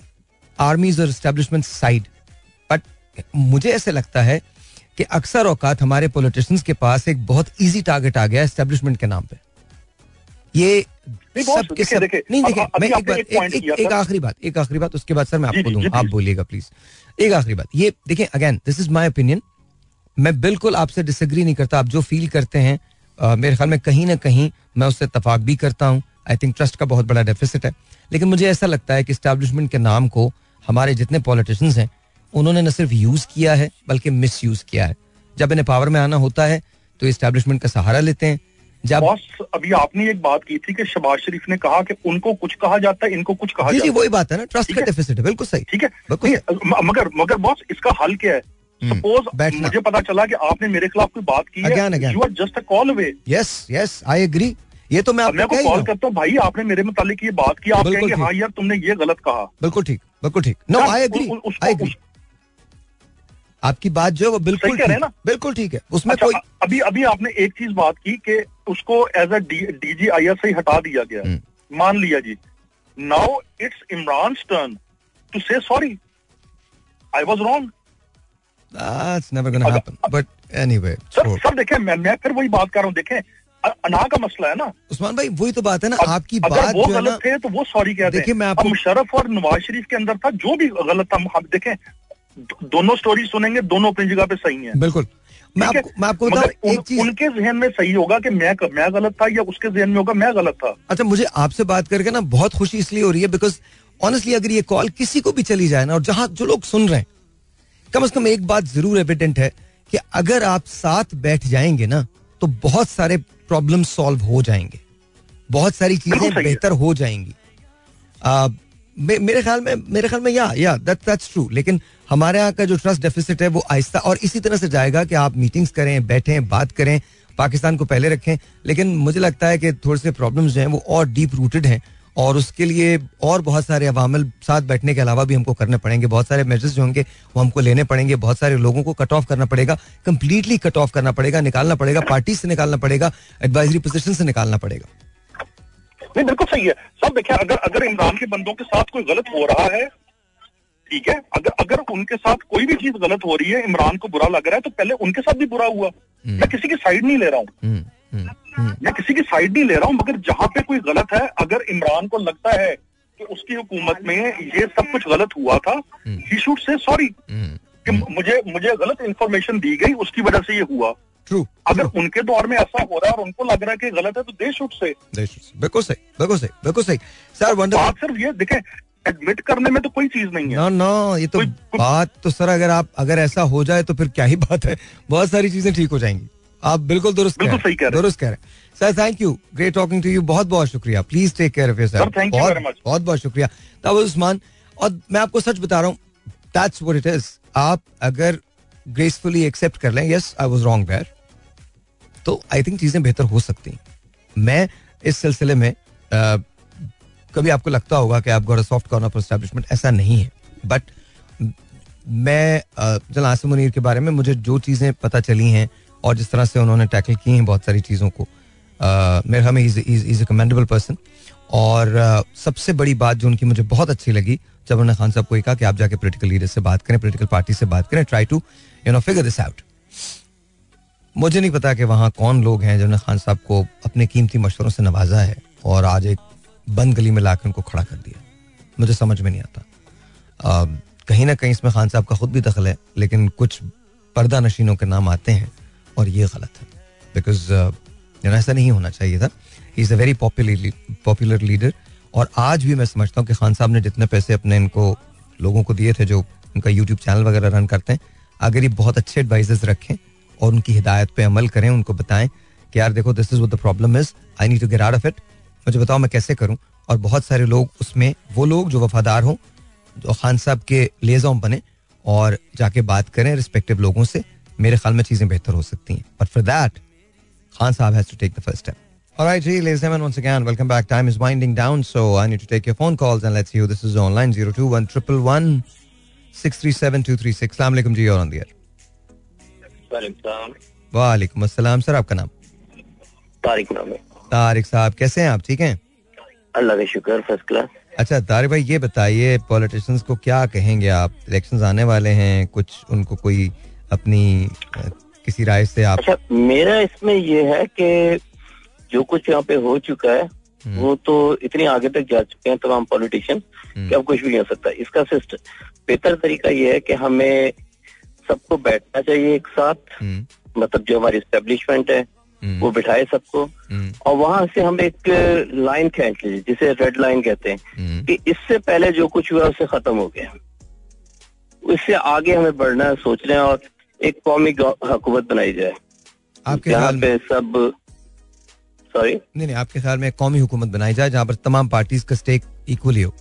armies और एस्टेब्लिशमेंट साइड मुझे ऐसे लगता है कि अक्सर औकात हमारे पॉलिटिशियंस के पास एक बहुत इजी टारगेट आ गया एस्टेब्लिशमेंट के नाम पे। ये सबके देखिए, सब नहीं देखिए मैं एक बात एक। आखिरी बात एक आखिरी बात उसके बाद सर मैं आपको दूँगा आप बोलिएगा प्लीज़ एक आखिरी बात ये देखें again this is my opinion मैं बिल्कुल आपसे डिसएग्री नहीं करता आप जो फील करते हैं अ, मेरे ख्याल में कहीं ना कहीं मैं उससे तफाक भी करता हूँ। आई थिंक ट्रस्ट का बहुत बड़ा डेफिसिट है। लेकिन मुझे ऐसा लगता है कि स्टैब्लिशमेंट के नाम को हमारे जितने पॉलिटिशियंस हैं उन्होंने न सिर्फ़ यूज़ किया है बल्कि मिस यूज़ किया है। जब इन्हें पावर में आना होता है तो इस्टेब्लिशमेंट का सहारा लेते हैं। जब बॉस अभी आपने एक बात की थी कि शबाज शरीफ ने कहा कि उनको कुछ कहा जाता है इनको कुछ कहा जी जी जाता है। वही बात है ना ट्रस्ट का डेफिसिट है बिल्कुल सही। ठीक है? मगर मगर बॉस इसका हल क्या है? हम्म, सपोज़ मुझे पता चला कि आपने मेरे खिलाफ कोई बात की Again, है you are just a call away yes yes I agree ये तो मैं आपको कॉल करता हूँ भाई आपने मेरे मुतालिक ये बात की आप कहेंगे। हाँ यार तुमने ये गलत कहा। बिल्कुल ठीक बिल्कुल ठीक। No I agree I agree आपकी बात जो है वो बिल्कुल रहे हैं ठीक- ना? बिल्कुल ठीक है। उसमें अच्छा कोई अभी अभी आपने एक चीज़ बात की कि उसको as a DG I S I हटा दिया गया। हम्म। मान लिया जी। Now it's Imran turn to say sorry I was wrong that's never gonna happen. but anyway sir छोड़। सर देखें मैं मैं फिर वही बात कर रहा हूँ देखें अना का मसला है ना? उस्मान भाई वही तो बात है ना आपकी अगर बात वो है गलत थे तो वो सॉरी कहते देखिए, हैं। मैं आपको- मुशर्रफ और नवाज़ शरीफ के अंदर था जो भी गलत था हम देखें दोनों स्टोरी सुनेंगे दोनों अपनी जगह पे सही है। बिल्कुल। मैं आपको मैं आपको बताऊँ उन, एक चीज़ उनके जहन में सही होगा कि मैं मैं गलत था या उसके जहन में होगा मैं गलत था? अच्छा मुझे आपसे बात करके ना बहुत खुशी इसलिए हो रही है बिकॉज़ ऑनेस्टली अगर ये कॉल किसी को भी चली जाए ना और जहाँ जो लोग सुन रहे हैं कम से कम एक बात ज़रूर एविडेंट है कि अगर आप साथ बैठ जाएँगे ना तो बहुत सारे प्रॉब्लम सॉल्व हो जाएँगे। बहुत सारी चीज़ें बेहतर हो जाएँगी। आ, मे, मेरे ख्याल में मेरे ख्याल में या या दैट दैट्स ट्रू लेकिन हमारे यहाँ का जो ट्रस्ट डेफिसिट है, वो आहिस्ता और इसी तरह से जाएगा कि आप मीटिंग्स करें, बैठें, बात करें, पाकिस्तान को पहले रखें। लेकिन मुझे लगता है कि थोड़े से प्रॉब्लम्स जो हैं, वो और डीप रूटेड हैं और उसके लिए और बहुत सारे अवामल साथ बैठने के अलावा भी हमको करने पड़ेंगे। बहुत सारे मेजर्स जो होंगे, वो हमको लेने पड़ेंगे। बहुत सारे लोगों को कट ऑफ़ करना पड़ेगा कंप्लीटली कट ऑफ़ करना पड़ेगा, निकालना पड़ेगा पार्टी से निकालना पड़ेगा एडवाइजरी पोजिशन से निकालना पड़ेगा। नहीं, बिल्कुल सही है। सब देखिए अगर अगर इमरान के बंदों के साथ कोई गलत हो रहा है ठीक है? अगर अगर उनके साथ कोई भी चीज़ गलत हो रही है इमरान को बुरा लग रहा है तो पहले उनके साथ भी बुरा हुआ। मैं किसी की साइड नहीं ले रहा हूँ। हम्म, हम्म, हम्म, मैं किसी की साइड नहीं ले रहा हूँ मगर जहाँ पे कोई गलत है अगर इमरान को लगता है कि उसकी हुकूमत में ये सब कुछ गलत हुआ था ही शुड से सॉरी हम्म, कि मुझे मुझे गलत इंफॉर्मेशन दी गई उसकी वजह से ये हुआ। ट्रू अगर उनके दौर में ऐसा हो रहा है और उनको लग रहा है कि गलत है तो दे शुड से बिल्कुल सही बिल्कुल सही बिल्कुल सही। सर वंडर बात सिर्फ़ ये देखें एडमिट करने में तो कोई चीज़ नहीं है। ना ना ये तो बात तो सर अगर आप अगर ऐसा हो जाए तो फिर क्या ही बात है। बहुत सारी चीज़ें ठीक हो जाएँगी। आप बिल्कुल दुरुस्त बिल्कुल सही कह रहे दुरुस्त कह रहे हैं। Sir thank you great talking to you बहुत बहुत शुक्रिया please take care of Sir, बहुत बहुत बहुत शुक्रिया। तावल उस्मान और मैं आपको सच बता रहा हूँ दैट्स व्हाट इट इज़ आप अगर ग्रेसफुली एक्सेप्ट कर लें yes I was wrong there तो आई थिंक चीज़ें बेहतर हो सकती हैं। मैं इस सिलसिले में कभी आपको लगता होगा कि आप got soft corner for establishment, ऐसा नहीं है। बट मैं जल आसिम मुनीर के बारे में मुझे जो चीज़ें पता चली हैं और जिस तरह से उन्होंने टैकल की हैं बहुत सारी चीज़ों को मेरे ख्याल में इज़ ए कमेंडेबल पर्सन और सबसे बड़ी बात जो उनकी मुझे बहुत अच्छी लगी, जब उन्होंने खान साहब को कहा कि आप जाके पोलिटिकल लीडर से बात करें पोलिटिकल पार्टी से बात करें try to you know figure this out मुझे नहीं पता कि वहाँ कौन लोग हैं जिन्होंने खान साहब को अपने कीमती मशवरों से नवाजा है। और आज एक बंद गली में लाकर उनको खड़ा कर दिया। मुझे समझ में नहीं आता। कहीं ना कहीं इसमें खान साहब का खुद भी दखल है लेकिन कुछ पर्दा नशीनों के नाम आते हैं और ये गलत है। बिकॉज़ uh, ऐसा नहीं होना चाहिए था। He is a very popular popular leader और आज भी मैं समझता हूँ कि खान साहब ने जितने पैसे अपने इनको लोगों को दिए थे जो उनका यूट्यूब चैनल वगैरह रन करते हैं अगर ये बहुत अच्छे एडवाइजर्स रखें और उनकी हिदायत पे अमल करें उनको बताएँ कि यार देखो this is the problem is I need to get out of it मुझे बताओ मैं कैसे करूँ और बहुत सारे लोग उसमें वो लोग जो वफादार हों जो खान साहब के लेजों बने और जाके बात करें रिस्पेक्टिव लोगों से मेरे ख्याल में चीज़ें बेहतर हो सकती हैं but for that Khan Saab has to take the first step. All right, G, ladies and gentlemen, once again, welcome back. Time is winding down, so I need to take your phone calls and let's see who this is online. 021 111 637 236. Assalamu alaikum, G, you're on the air. वालेकुम अस्सलाम sir आपका नाम तारिक नाम है तारिक साहब कैसे हैं आप? ठीक हैं? अल्लाह का शुक्र फ़र्स्ट क्लास अच्छा तारिक भाई ये बताइए पॉलिटिशियंस को क्या कहेंगे आप? इलेक्शंस आने वाले हैं कुछ उनको कोई अपनी किसी राय से आप अच्छा मेरा इसमें ये है कि जो कुछ यहाँ पे हो चुका है वो तो इतने आगे तक जा चुके हैं तमाम पॉलिटिशियन कि अब कुछ भी नहीं हो सकता। इसका सिस्टम बेहतर तरीका ये है कि हमें सबको बैठना चाहिए एक साथ। हम्म, मतलब जो हमारी स्टेब्लिशमेंट है हम्म, वो बिठाए सबको। हम्म, और वहाँ से हम एक लाइन खींच लीजिए जिसे रेड लाइन कहते हैं हम्म, कि इससे पहले जो कुछ हुआ उससे खत्म हो गया। इससे आगे हमें बढ़ना है सोचना है और एक कौमी हुकूमत बनाई जाए। आपके ख्याल में पे सब सॉरी नहीं नहीं आपके ख्याल में कौमी हुकूमत बनाई जाए जहाँ पर तमाम पार्टीज़ का स्टेक इक्वली हो।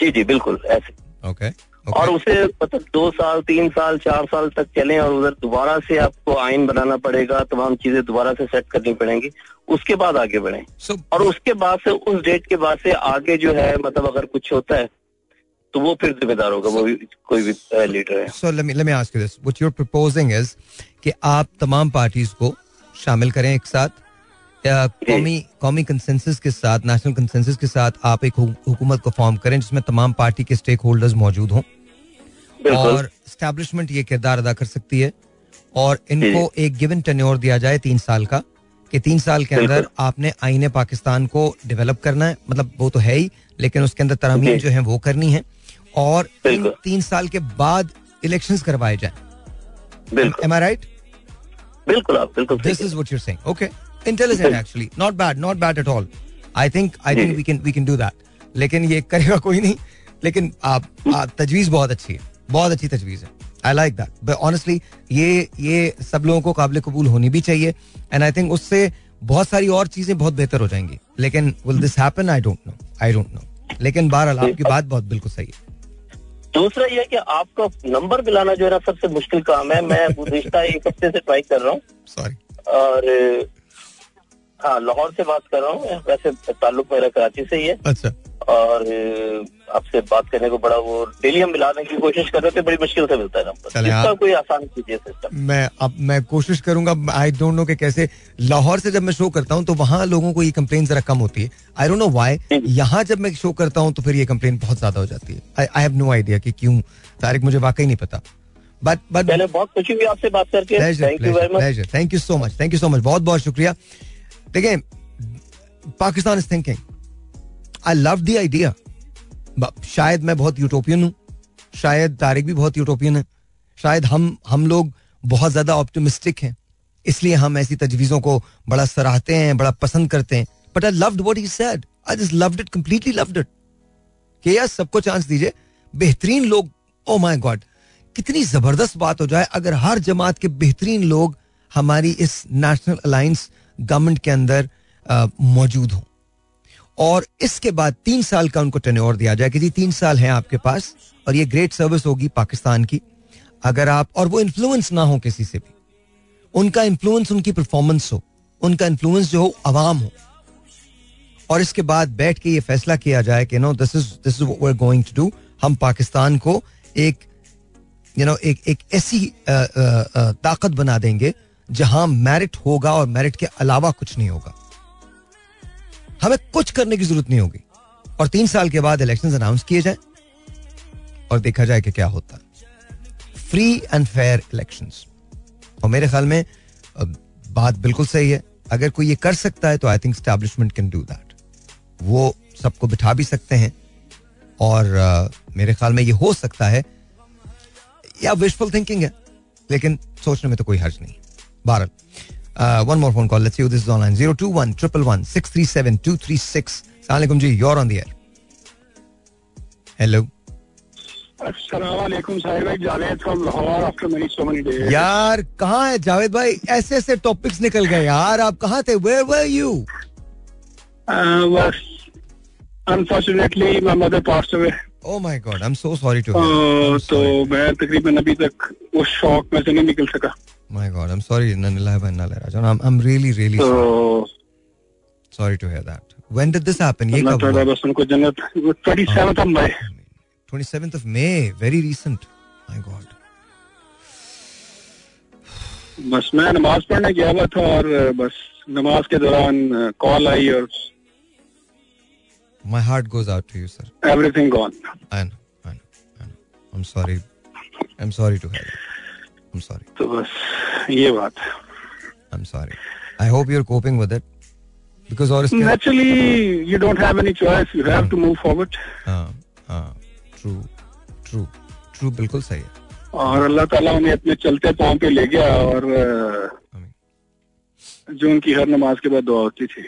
जी जी बिल्कुल ऐसे। ओके और उसे मतलब दो साल तीन साल चार साल तक चले और उधर दोबारा से आपको आइन बनाना पड़ेगा तमाम चीज़ें दोबारा से सेट करनी पड़ेंगी। उसके बाद आगे बढ़े। सो और उसके बाद से उस डेट के बाद से आगे जो है मतलब अगर कुछ होता है तो वो फिर जिम्मेदार होगा so, वो भी कोई भी लीडर है। So let me let me ask you this. What you're proposing is कि आप तमाम पार्टीज़ को शामिल करें एक साथ या कौमी कौमी कंसेंसस के साथ नेशनल कंसेंसस के साथ आप एक हुकूमत को फॉर्म करें जिसमें तमाम पार्टी के स्टेक होल्डर्स मौजूद हों? और स्टैब्लिशमेंट ये किरदार अदा कर सकती है। और इनको एक गिवन टेन्योर दिया जाए तीन साल का कि तीन साल के अंदर आपने आईने पाकिस्तान को डेवलप करना है। मतलब वो तो है ही लेकिन उसके अंदर तरमीम जो। है वो करनी है। और तीन, तीन साल के बाद इलेक्शन करवाए जाए। बिल्कुल। एम आई राइट बिल्कुल आप बिल्कुल this is what you are saying okay intelligent actually not bad not bad at all I think I think we can we can do that लेकिन ये करेगा कोई नहीं। लेकिन आप, तजवीज बहुत अच्छी है। बहुत अच्छी तजवीज है। I like that but honestly ये ये सब लोगों को काबिल कबूल होनी भी चाहिए। एंड आई थिंक उससे बहुत सारी और चीज़ें बहुत बेहतर हो जाएँगी। लेकिन will this happen I don't know I don't know लेकिन बहरहाल आपकी बात बहुत बिल्कुल सही है। दूसरा ये कि आपका नंबर मिलाना जो है ना सबसे मुश्किल काम है। मैं गुजश्ता एक हफ़्ते से ट्राई कर रहा हूँ। और हाँ लाहौर से बात कर रहा हूँ। वैसे ताल्लुक मेरा कराची से ही है। अच्छा। और आपसे बात करने को बड़ा वो डेली हम मिलाने की कोशिश कर रहे थे बड़ी मुश्किल से मिलता है नंबर। इसका आप- कोई आसान कीजिए सिस्टम मैं अब मैं कोशिश करूँगा आई डोंट नो कि कैसे लाहौर से जब मैं शो करता हूँ तो वहाँ लोगों को ये कंप्लेन जरा कम होती है। आई डोंट नो व्हाई यहाँ जब मैं शो करता हूँ तो फिर ये कंप्लेन बहुत ज़्यादा हो जाती है। आई हैव नो आइडिया कि क्यों। तारिक मुझे वाकई नहीं पता। बट बट बहुत खुशी हुई आपसे बात करके। Thank you very much thank you so much thank you so much बहुत बहुत शुक्रिया। देखिए, Pakistan is thinking I love the idea शायद मैं बहुत यूटोपियन हूँ। शायद तारिक भी बहुत यूटोपियन है। शायद हम हम लोग बहुत ज़्यादा ऑप्टिमिस्टिक हैं। इसलिए हम ऐसी तजवीजों को बड़ा सराहते हैं, बड़ा पसंद करते हैं। But I loved what he said I just loved it completely loved it कि यार सबको चांस दीजिए। बेहतरीन लोग ओ माय गॉड कितनी ज़बरदस्त बात हो जाए। अगर हर जमात के बेहतरीन लोग हमारी इस नेशनल अलायंस गवर्नमेंट के अंदर मौजूद हों। और इसके बाद तीन साल का उनको टेन्योर दिया जाए कि जी, तीन साल हैं आपके पास और ये ग्रेट सर्विस होगी पाकिस्तान की। अगर आप, और वो इन्फ्लुएंस ना हो किसी से भी, उनका इन्फ्लुएंस उनकी परफॉर्मेंस हो, उनका इन्फ्लुएंस जो हो, आवाम हो। और इसके बाद बैठ के ये फैसला किया जाए कि no this is this is what we are going to do हम पाकिस्तान को एक यू you नो एक एक ऐसी ताकत बना देंगे जहाँ मेरिट होगा और मेरिट के अलावा कुछ नहीं होगा। हमें कुछ करने की ज़रूरत नहीं होगी। और तीन साल के बाद इलेक्शन अनाउंस किए जाए और देखा जाए कि क्या होता फ्री एंड फेयर इलेक्शन और मेरे ख्याल में बात बिल्कुल सही है। अगर कोई ये कर सकता है तो I think establishment can do that वो सबको बिठा भी सकते हैं। और अ, मेरे ख्याल में ये हो सकता है। या विशफुल थिंकिंग है लेकिन सोचने में तो कोई हर्ज नहीं। बहरहाल one more phone call let's see this online 021 triple one six three seven two three six सलाम जी योर ऑन द हेलो. यार कहाँ है जावेद भाई ऐसे ऐसे टॉपिक्स निकल गए यार आप कहाँ थे where were you Uh, was unfortunately my mother passed oh my God I am so sorry to तो मैं तकरीबन अभी तक उस शौक में से नहीं निकल सका। my God I am sorry ननिला भाई नाले Rajan I am really really तो sorry to hear that when did this happen ये अल्लाह कब ताला हुआ बस उनको जन्नत twenty seven of May 27th of May very recent my god बस मैं नमाज पढ़ने गया हुआ था और uh, बस नमाज के दौरान कॉल आई और my heart goes out to you sir everything gone I know I know I know I'm sorry I'm sorry to hear that Sorry. तो बस ये बात। I'm sorry. I hope you're coping with it because और इसके naturally you don't have any choice you have to move forward हाँ हाँ true true true बिल्कुल सही है। और अल्लाह ताला उन्हें अपने चलते पाँव पे ले गया और जो उनकी हर नमाज़ के बाद दुआ होती थी।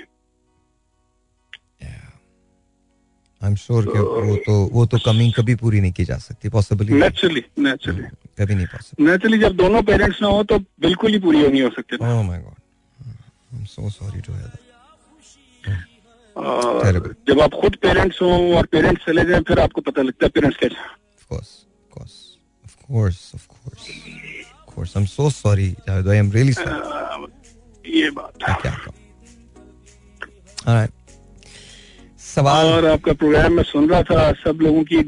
आई एम श्योर कि वो तो वो तो कमी कभी पूरी नहीं की जा सकती पॉसिबली नेचुरली नेचुरली कभी नहीं पॉसिबल नेचुरली जब दोनों पेरेंट्स ना हो तो बिल्कुल ही पूरी नहीं हो सकती ओह my God I am so sorry to hear that जब आप खुद पेरेंट्स हो और पेरेंट्स चले जाए फिर आपको पता लगता है पेरेंट्स कैसे Of course, of course, of course, of course, of course. I'm so sorry, Javed. I am really sorry. Uh, ये बात मैं क्या right. सवाल और आपका प्रोग्राम में सुन रहा था सब लोगों की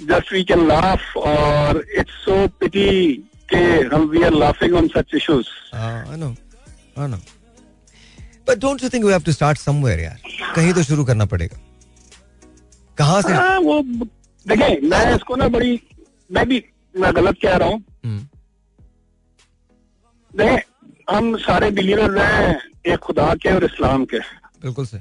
जस्ट वी कैन लाफ और इट्स सो पिटी के हम we are laughing on such issues uh, I know, I know. But don't you think we have to start somewhere, यार? कहीं तो शुरू करना पड़ेगा. कहाँ से? हाँ वो देखिए मैं इसको ना बड़ी मैं भी मैं गलत कह रहा हूँ हम्म, देखें हम सारे बिलीवर हैं एक खुदा के और इस्लाम के बिल्कुल सही.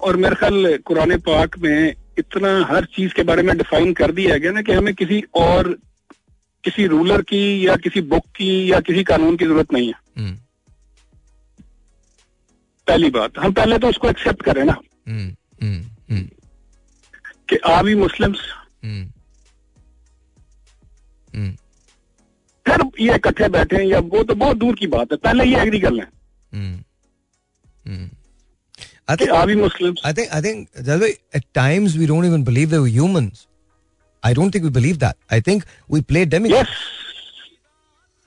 और मेरे ख्याल कुरान पाक में इतना हर चीज़ के बारे में डिफाइन कर दिया गया ना कि हमें किसी और किसी रूलर की या किसी बुक की या किसी कानून की ज़रूरत नहीं है। हम्म, पहली बात हम पहले तो उसको एक्सेप्ट करें ना। हम्म, हम्म, कि आ भी मुस्लिम्स फिर ये इकट्ठे बैठे हैं या वो तो बहुत दूर की बात है पहले ये एग्री कर लें. I think आ भी Muslims I think I think that's why at times we don't even believe they were humans. I don't think we believe that. I think we play demigods. Yes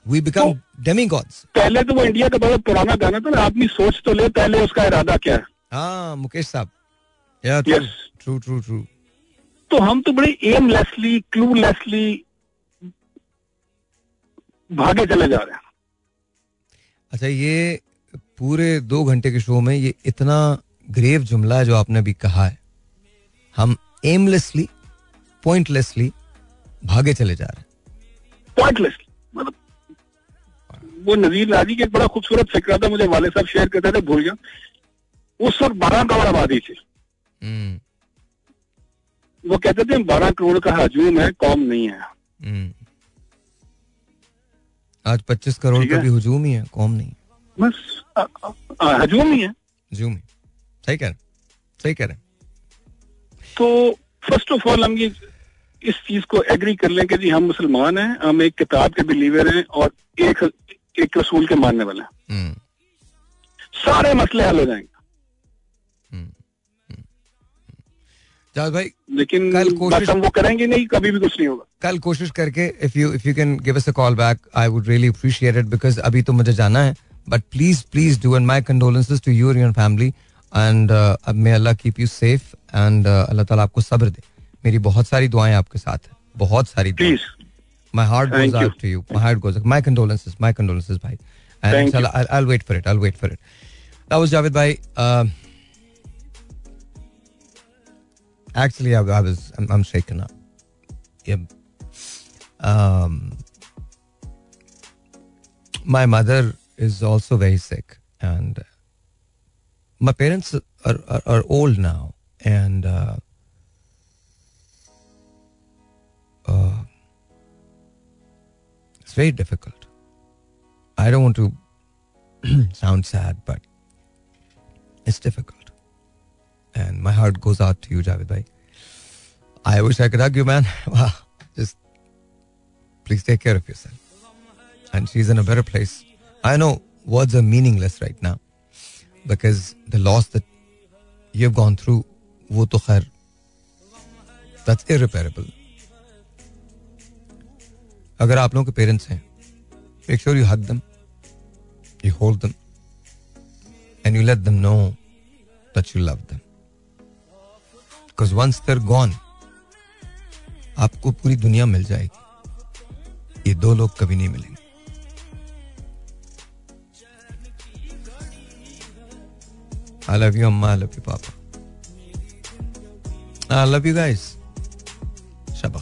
We become demigods. पहले तो वो India का बड़ा पुराना गाना था ना आदमी सोच तो ले पहले उसका इरादा क्या है Ah, Mukesh साहब. Yeah, true, Yes. true, true, true. तो हम तो बड़े एमलेसली क्लूलेसली भागे चले जा रहे हैं अच्छा ये पूरे दो घंटे के शो में ये इतना ग्रेव जुमला जो आपने अभी कहा है हम एमलेसली पॉइंटलेसली भागे चले जा रहे हैं। पॉइंटलेसली मतलब वो नजीर लाजी की एक बड़ा खूबसूरत फ़िक्र था मुझे वाले साहब शेयर करते थे भूल गया। उस वक्त बारह करोड़ आबादी थी। हम्म, वो कहते थे बारह करोड़ का हजूम है कौम नहीं है। हम्म। आज 25 करोड़ का भी हजूम ही है कौम नहीं बस हजूम ही है। हुजूम ही। सही कह रहे हैं सही कह रहे हैं। तो फ़र्स्ट ऑफ़ ऑल हम ये इस चीज़ को एग्री कर लें कि जी हम मुसलमान हैं हम एक किताब के बिलीवर हैं और एक एक रसूल के मानने वाले हैं। हम्म, सारे मसले हल हो जाएँगे। भाई लेकिन कल कोशिश- हम वो करेंगे नहीं कभी भी कुछ नहीं होगा। कल कोशिश करके if you if you can give us a call back I would really appreciate it because अभी तो मुझे जाना है but please please do and my condolences to you और योर फैमिली एंड अब may Allah keep you safe and Allah ताला आपको सब्र दे मेरी बहुत सारी दुआएँ आपके साथ हैं बहुत सारी दुआएँ please My heart goes Thank you. out to you. My heart goes. My condolences. My condolences, bhai. And Thank inshallah, I'll, I'll wait for it. I'll wait for it. That was Javed bhai. Um, actually, I, I was. I'm, I'm shaken up. Yeah. Um, my mother is also very sick, and my parents are are, are old now, and. Uh, uh, it's very difficult. I don't want to sound sad, but it's difficult. And my heart goes out to you, Javed bhai. I wish I could hug you, man. Wow. Just please take care of yourself. And she's in a better place. I know words are meaningless right now because the loss that you've gone through, wo to khair, that's irreparable. अगर आप लोगों के parents हैं make sure you hug them you hold them and you let them know that you love them because once they're gone आपको पूरी दुनिया मिल जाएगी। ये दो लोग कभी नहीं मिलेंगे। आई लव यू अम्मा I love you papa I love you guys Shaba